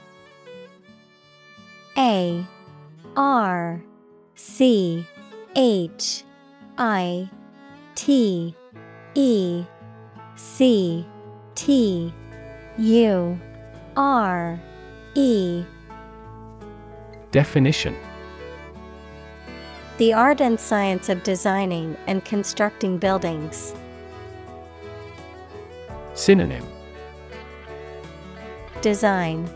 A R C H I T E C T U R E. Definition. The art and science of designing and constructing buildings. Synonym. Design.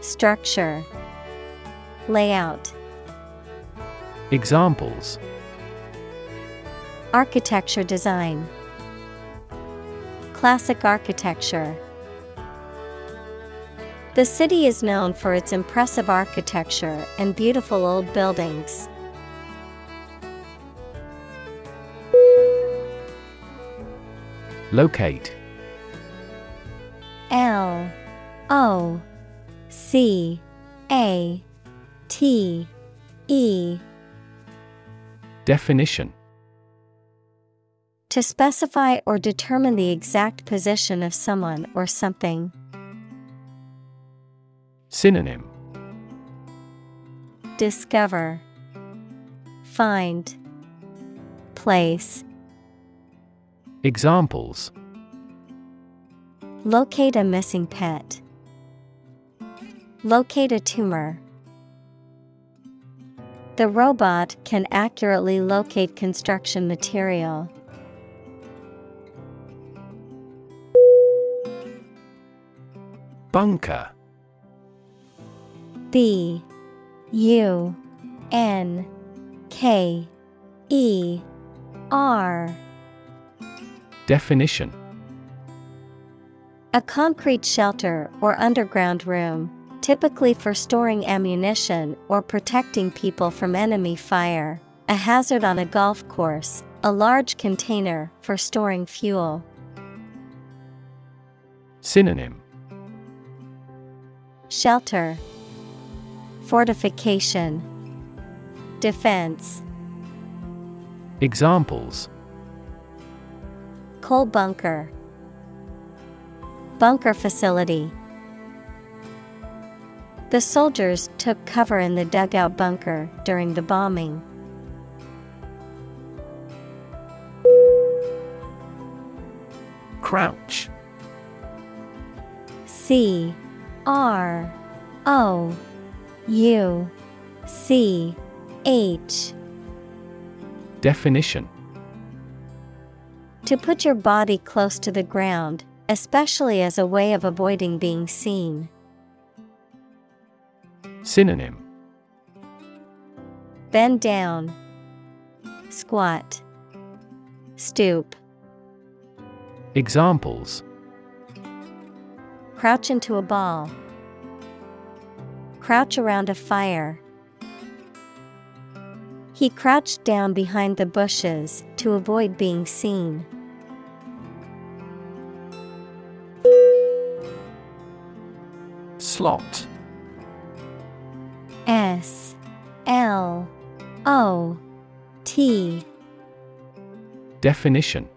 Structure Layout. Examples. Architecture design. Classic architecture. The city is known for its impressive architecture and beautiful old buildings. Locate. L O C A T E. Definition. To specify or determine the exact position of someone or something. Synonym. Discover. Find. Place. Examples. Locate a missing pet. Locate a tumor. The robot can accurately locate construction material. Bunker. B U N K E R. Definition. A concrete shelter or underground room, typically for storing ammunition or protecting people from enemy fire, a hazard on a golf course, a large container for storing fuel. Synonym. Shelter. Fortification. Defense. Examples. Coal bunker. Bunker facility The soldiers took cover in the dugout bunker during the bombing. Crouch C R O U C H Definition To put your body close to the ground, especially as a way of avoiding being seen. Synonym Bend down, squat, stoop. Examples Crouch into a ball. Crouch around a fire. He crouched down behind the bushes to avoid being seen. Slot S L O T. Definition.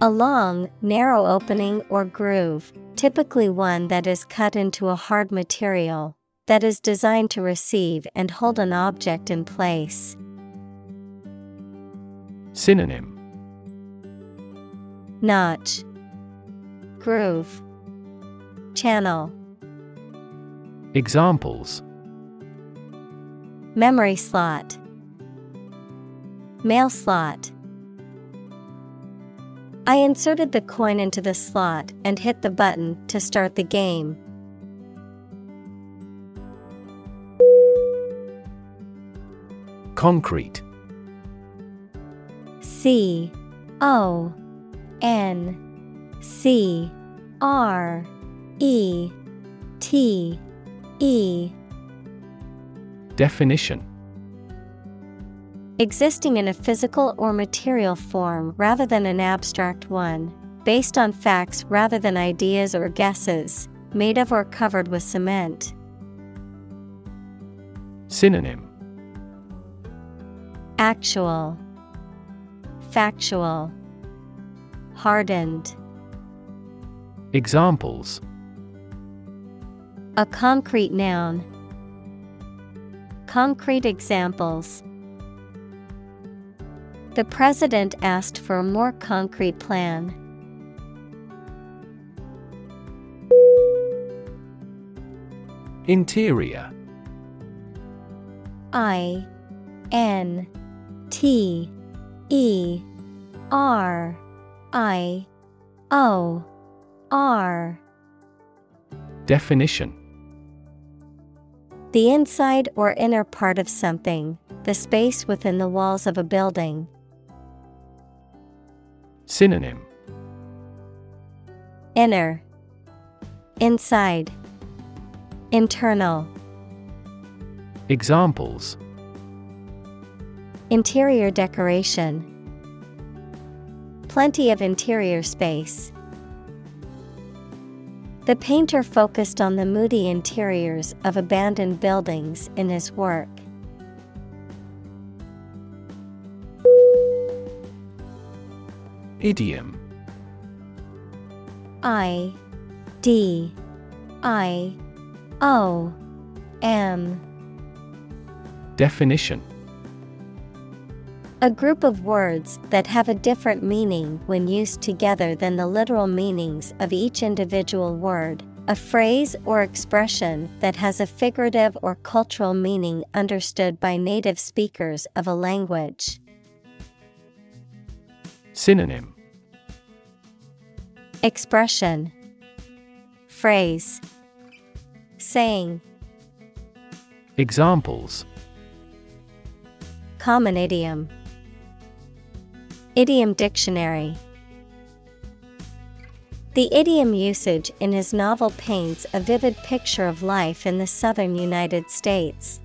A long, narrow opening or groove, typically one that is cut into a hard material, that is designed to receive and hold an object in place. Synonym. Notch, Groove, Channel. Examples Memory slot. Mail slot. I inserted the coin into the slot and hit the button to start the game. Concrete C O N C R E T E. Definition. Existing in a physical or material form rather than an abstract one, based on facts rather than ideas or guesses, made of or covered with cement. Synonym. Actual, Factual, Hardened. Examples A concrete noun. Concrete examples. The president asked for a more concrete plan. Interior I N T E R I O R Definition The inside or inner part of something, the space within the walls of a building. Synonym. Inner. Inside. Internal. Examples. Interior decoration. Plenty of interior space. The painter focused on the moody interiors of abandoned buildings in his work. Idiom. I D I O M. Definition A group of words that have a different meaning when used together than the literal meanings of each individual word. A phrase or expression that has a figurative or cultural meaning understood by native speakers of a language. Synonym. Expression. Phrase. Saying. Examples. Common idiom Idiom dictionary. The idiom usage in his novel paints a vivid picture of life in the southern United States.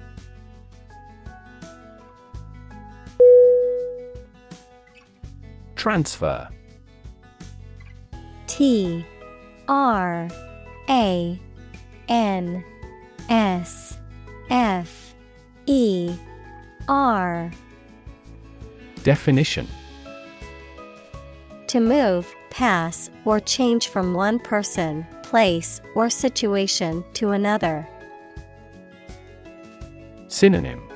Transfer. T R A N S F E R. Definition To move, pass, or change from one person, place, or situation to another. Synonym.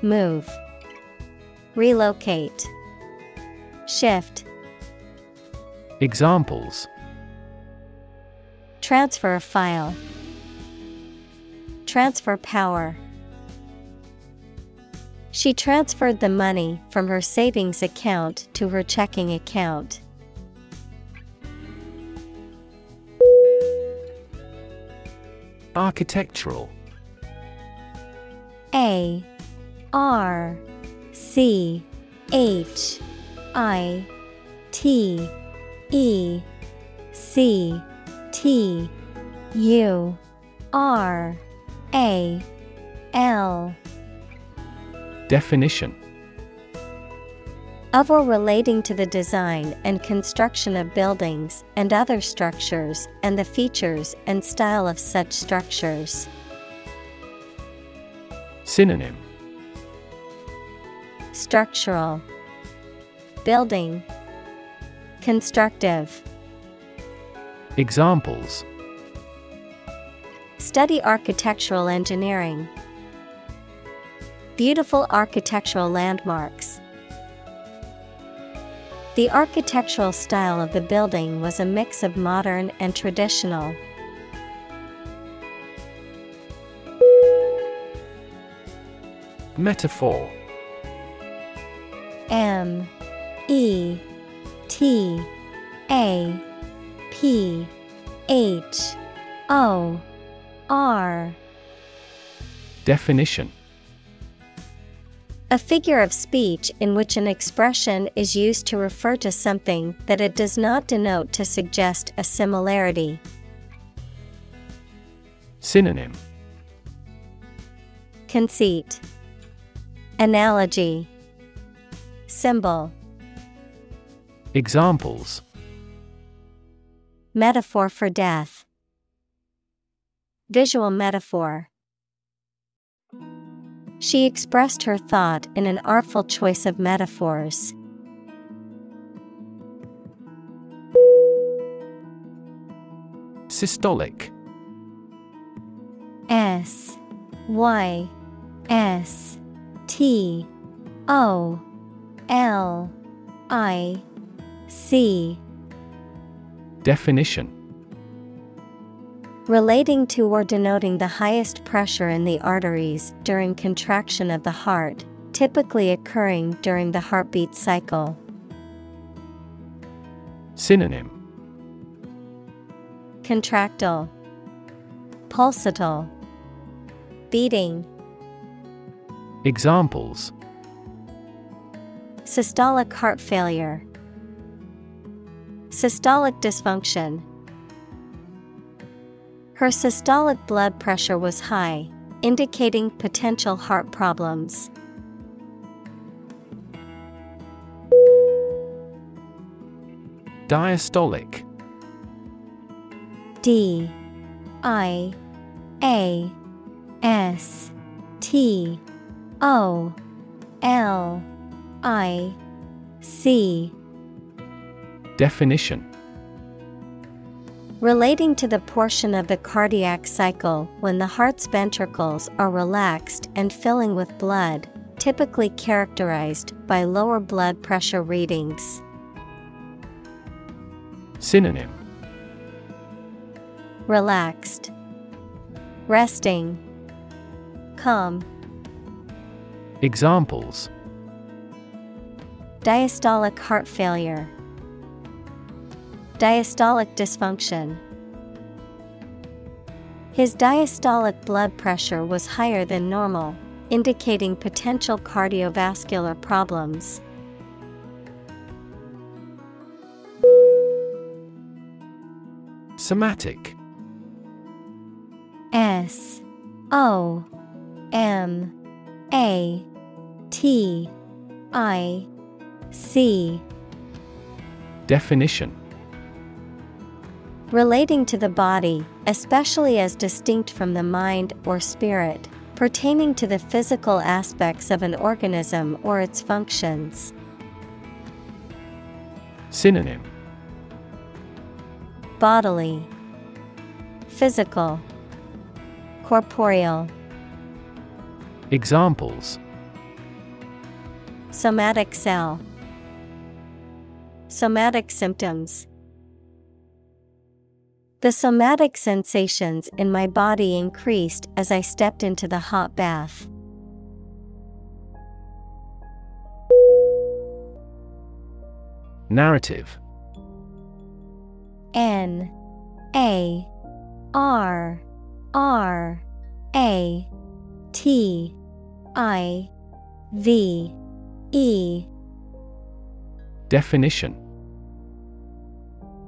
Move, Relocate, Shift, Examples. Transfer a file, Transfer power. She transferred the money from her savings account to her checking account. Architectural A R C H I T E C T U R A L Definition of or relating to the design and construction of buildings and other structures and the features and style of such structures. Synonym Structural Building Constructive Examples Study architectural engineering. Beautiful architectural landmarks. The architectural style of the building was a mix of modern and traditional. Metaphor. M. E. T. A. P. H. O. R. Definition A figure of speech in which an expression is used to refer to something that it does not denote to suggest a similarity. Synonym Conceit Analogy Symbol Examples Metaphor for death. Visual metaphor. She expressed her thought in an artful choice of metaphors. Systolic. S Y S T O L I C. Definition Relating to or denoting the highest pressure in the arteries during contraction of the heart, typically occurring during the heartbeat cycle. Synonym. Contractile, Pulsatile, Beating, Examples. Systolic heart failure, Systolic dysfunction. Her systolic blood pressure was high, indicating potential heart problems. Diastolic. D I A S T O L I C. Definition Relating to the portion of the cardiac cycle when the heart's ventricles are relaxed and filling with blood, typically characterized by lower blood pressure readings. Synonym Relaxed, Resting, Calm. Examples Diastolic heart failure. Diastolic dysfunction. His diastolic blood pressure was higher than normal, indicating potential cardiovascular problems. Somatic S O M A T I C Definition Relating to the body, especially as distinct from the mind or spirit, pertaining to the physical aspects of an organism or its functions. Synonym Bodily, Physical, Corporeal. Examples Somatic cell, Somatic symptoms. The somatic sensations in my body increased as I stepped into the hot bath. Narrative. N A R R A T I V E. Definition.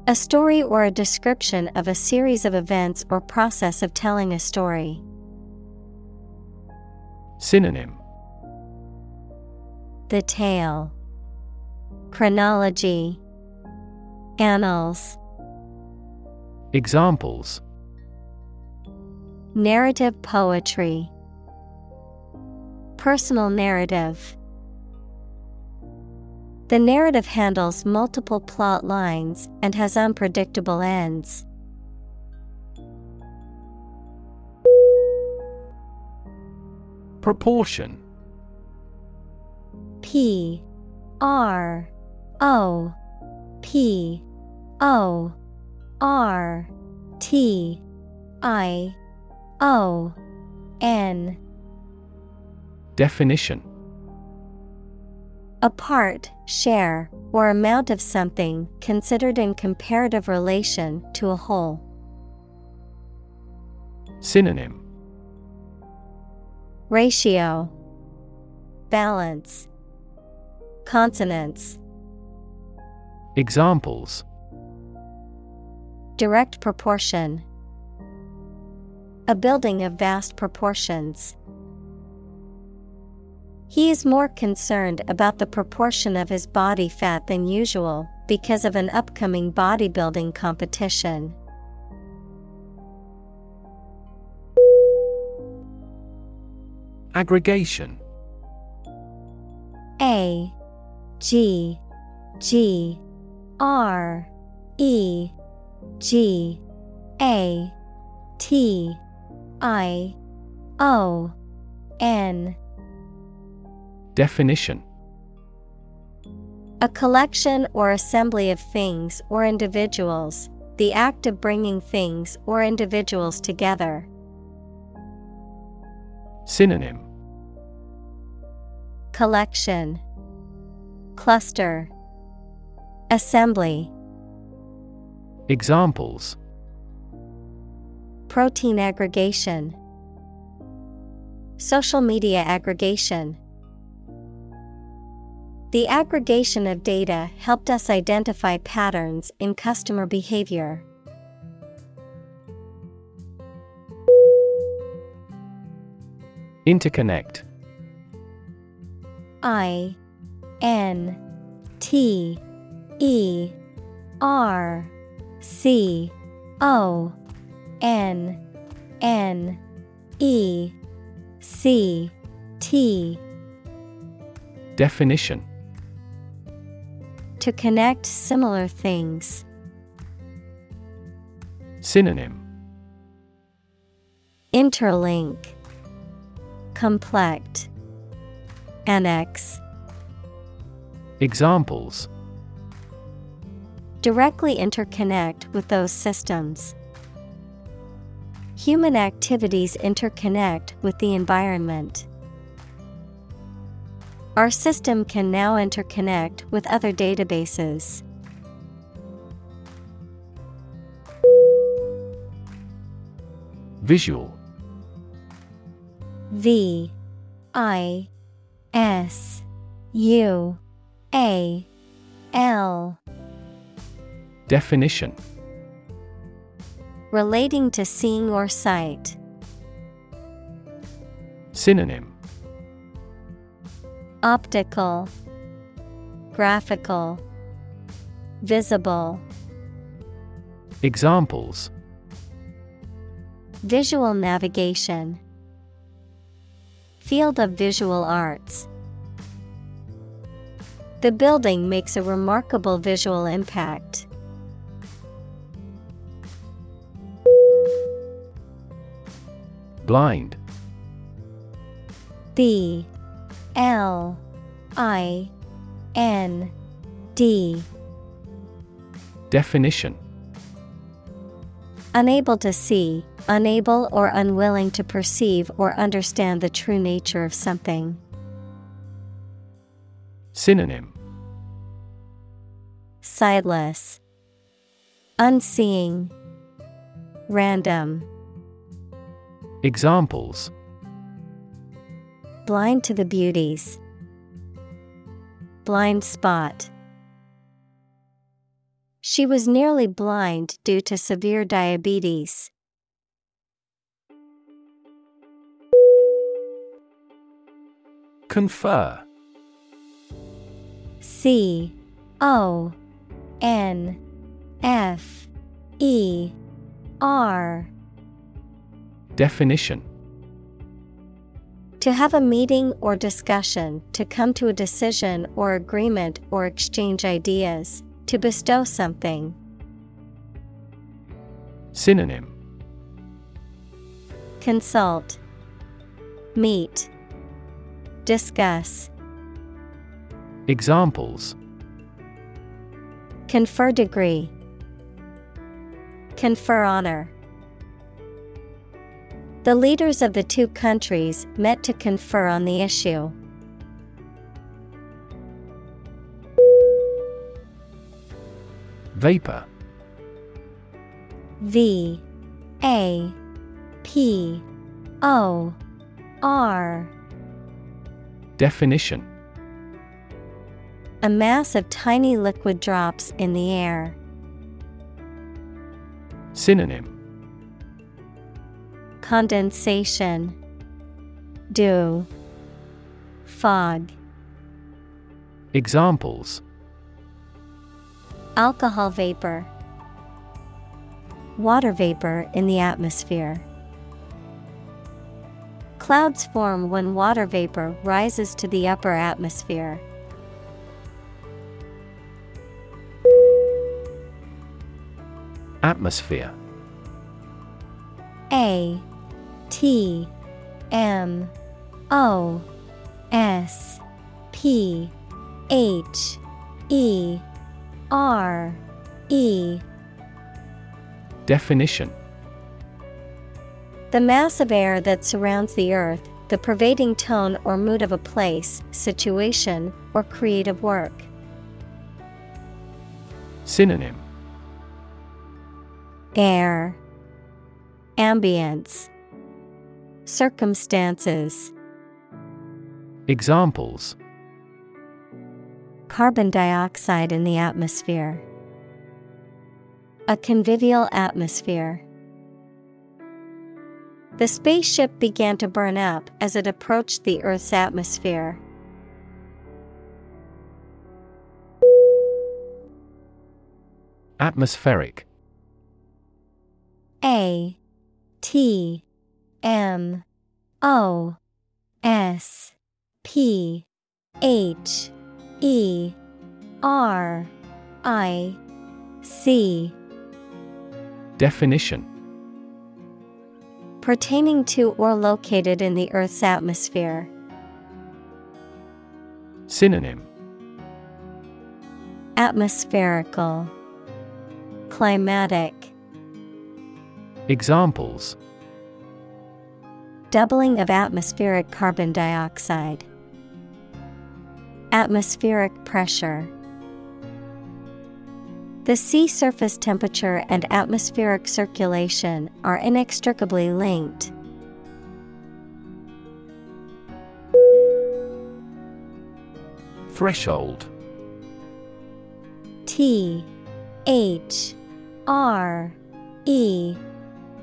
A story or a description of a series of events or process of telling a story. Synonym. The tale, Chronology, Annals, Examples. Narrative poetry, Personal narrative. The narrative handles multiple plot lines and has unpredictable ends. Proportion. P. R. O. P. O. R. T. I. O. N. Definition A part, share, or amount of something considered in comparative relation to a whole. Synonym. Ratio. Balance. Consonants. Examples. Direct proportion. A building of vast proportions. He is more concerned about the proportion of his body fat than usual because of an upcoming bodybuilding competition. Aggregation A G G R E G A T I O N Definition. A collection or assembly of things or individuals, the act of bringing things or individuals together. Synonym. Collection. Cluster. Assembly. Examples. Protein aggregation. Social media aggregation The aggregation of data helped us identify patterns in customer behavior. Interconnect. I N T E R C O N N E C T. Definition To connect similar things. Synonym Interlink Complect Annex Examples Directly interconnect with those systems. Human activities interconnect with the environment. Our system can now interconnect with other databases. Visual V I S U A L Definition Relating to seeing or sight. Synonym Optical, Graphical, Visible. Examples Visual navigation. Field of visual arts. The building makes a remarkable visual impact. Blind B L I N D. Definition. Unable to see, unable or unwilling to perceive or understand the true nature of something. Synonym. Sightless, Unseeing, Random. Examples Blind to the beauties, Blind spot. She was nearly blind due to severe diabetes. Confer C O N F E R Definition To have a meeting or discussion, to come to a decision or agreement or exchange ideas, to bestow something. Synonym Consult, Meet, Discuss. Examples Confer degree, Confer honor. The leaders of the two countries met to confer on the issue. Vapor V A P O R Definition A mass of tiny liquid drops in the air. Synonym Condensation, Dew, Fog. Examples Alcohol vapor, Water vapor in the atmosphere. Clouds form when water vapor rises to the upper atmosphere. Atmosphere A T M O S P H E R E. Definition. The mass of air that surrounds the earth, the pervading tone or mood of a place, situation, or creative work. Synonym. Air. Ambience Circumstances Examples Carbon dioxide in the atmosphere. A convivial atmosphere. The spaceship began to burn up as it approached the Earth's atmosphere. Atmospheric A T M O S P H E R I C. Definition. Pertaining to or located in the Earth's atmosphere. Synonym. Atmospherical. Climatic. Examples Doubling of atmospheric carbon dioxide. Atmospheric pressure. The sea surface temperature and atmospheric circulation are inextricably linked. Threshold T H R E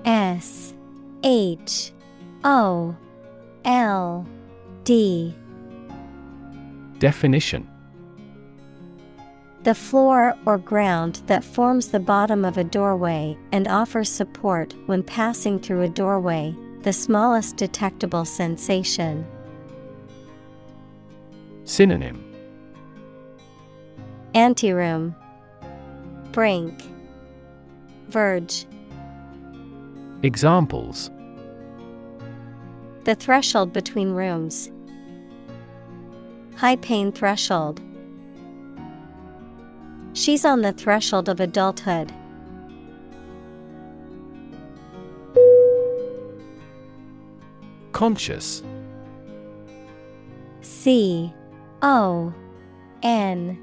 S H O L D. Definition. The floor or ground that forms the bottom of a doorway and offers support when passing through a doorway, the smallest detectable sensation. Synonym. Anteroom. Brink. Verge. Examples The threshold between rooms. High pain threshold. She's on the threshold of adulthood. Conscious C O N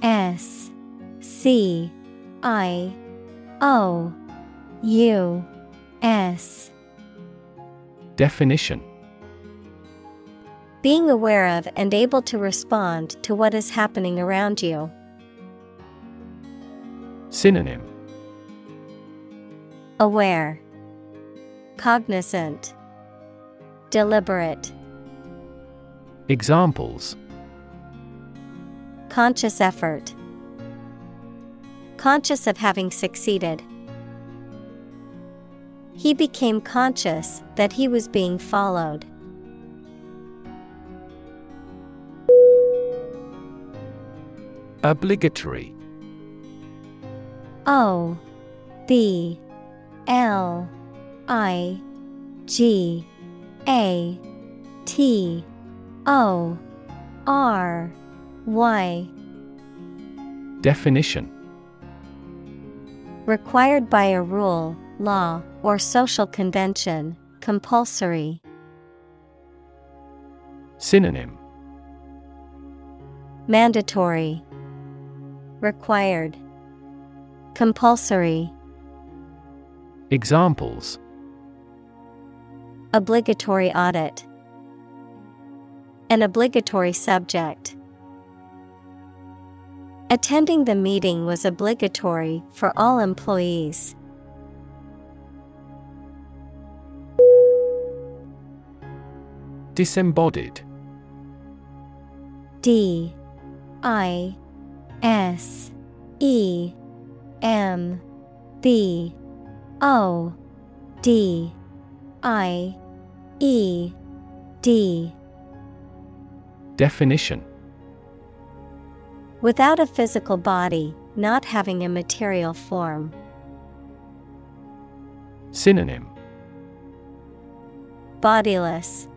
S C I O U S. Definition Being aware of and able to respond to what is happening around you. Synonym Aware, Cognizant, Deliberate. Examples Conscious effort. Conscious of having succeeded. He became conscious that he was being followed. Obligatory. O B L I G A T O R Y. Definition. Required by a rule, law, or social convention, compulsory. Synonym Mandatory, Required, Compulsory. Examples Obligatory audit. An obligatory subject. Attending the meeting was obligatory for all employees. Disembodied. D I S E M B O D I E D. Definition. Without a physical body, not having a material form. Synonym. Bodiless,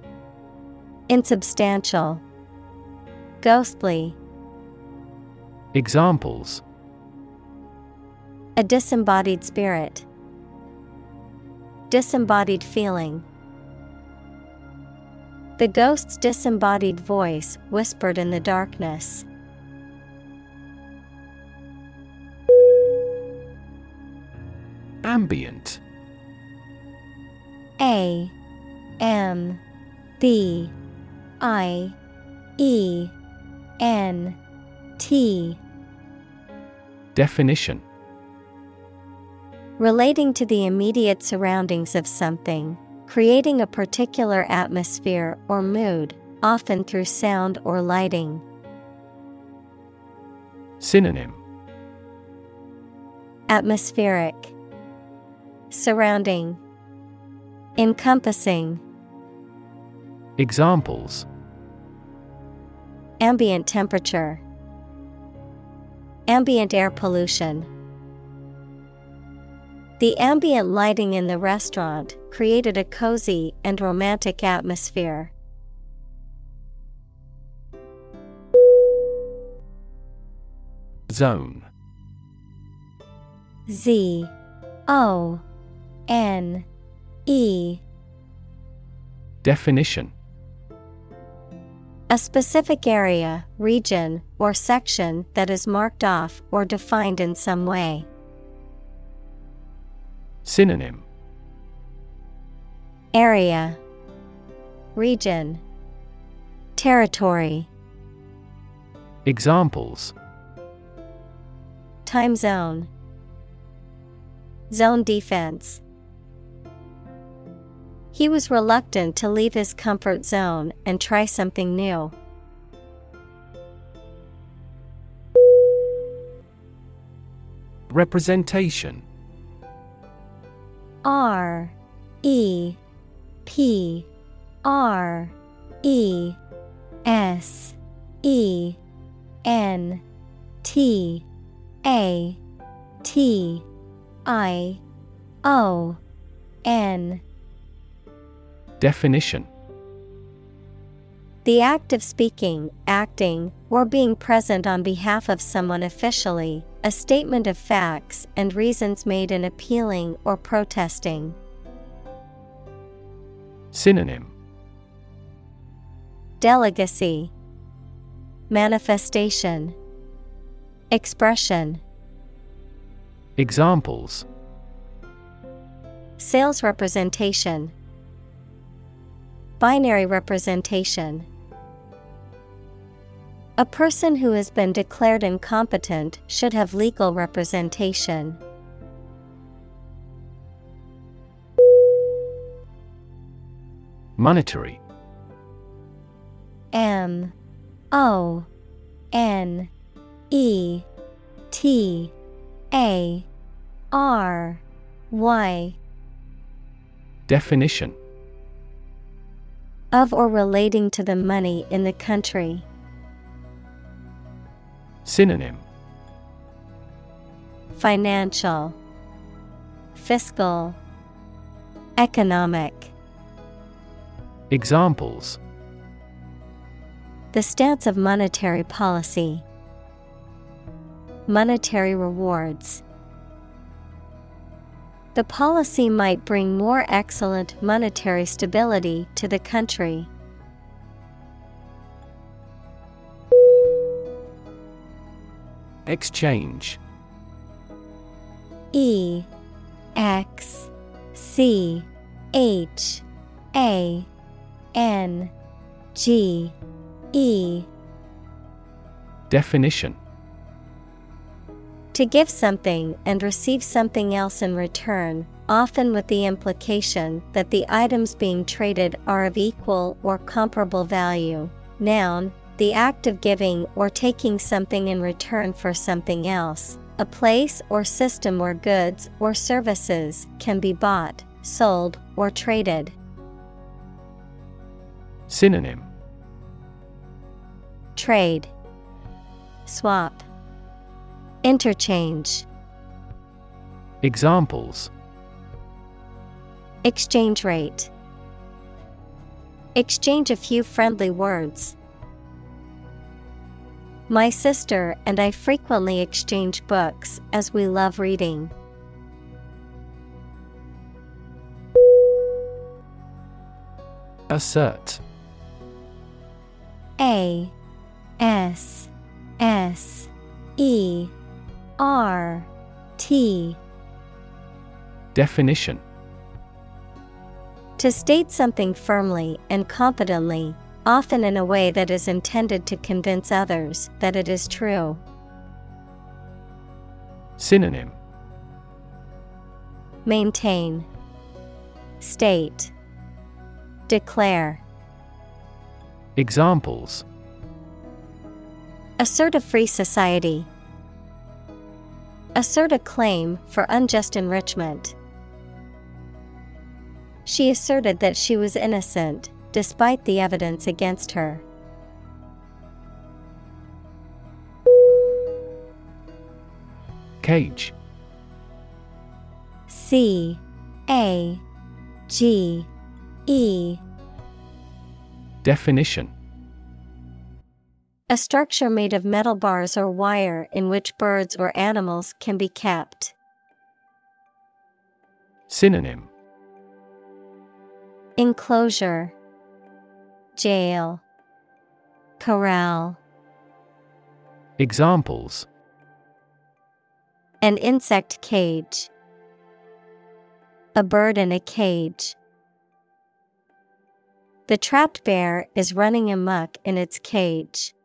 Insubstantial, Ghostly. Examples A disembodied spirit. Disembodied feeling. The ghost's disembodied voice whispered in the darkness. Ambient A M B I E N T. Definition. Relating to the immediate surroundings of something, creating a particular atmosphere or mood, often through sound or lighting. Synonym. Atmospheric, Surrounding, Encompassing. Examples Ambient temperature, Ambient air pollution. The ambient lighting in the restaurant created a cozy and romantic atmosphere. Zone Z O N E Definition A specific area, region, or section that is marked off or defined in some way. Synonym. Area. Region. Territory. Examples. Time zone. Zone defense He was reluctant to leave his comfort zone and try something new. Representation R E P R E S E N T A T I O N Definition. The act of speaking, acting, or being present on behalf of someone officially, a statement of facts and reasons made in appealing or protesting. Synonym. Delegacy Manifestation. Expression. Examples. Sales representation, Binary representation. A person who has been declared incompetent should have legal representation. Monetary. M. O. N. E. T. A. R. Y. Definition of or relating to the money in the country. Synonym Financial, Fiscal, Economic. Examples The stance of monetary policy, Monetary rewards. The policy might bring more excellent monetary stability to the country. Exchange. E X C H A N G E. Definition To give something and receive something else in return, often with the implication that the items being traded are of equal or comparable value. Noun, the act of giving or taking something in return for something else, a place or system where goods or services can be bought, sold, or traded. Synonym Trade, Swap, Interchange. Examples Exchange rate. Exchange a few friendly words. My sister and I frequently exchange books as we love reading. Assert A S S E R T Definition To state something firmly and confidently, often in a way that is intended to convince others that it is true. Synonym Maintain, State, Declare. Examples Assert a free society. Assert a claim for unjust enrichment. She asserted that she was innocent, despite the evidence against her. Cage C A G E Definition A structure made of metal bars or wire in which birds or animals can be kept. Synonym Enclosure Jail Corral Examples An insect cage. A bird in a cage. The trapped bear is running amuck in its cage.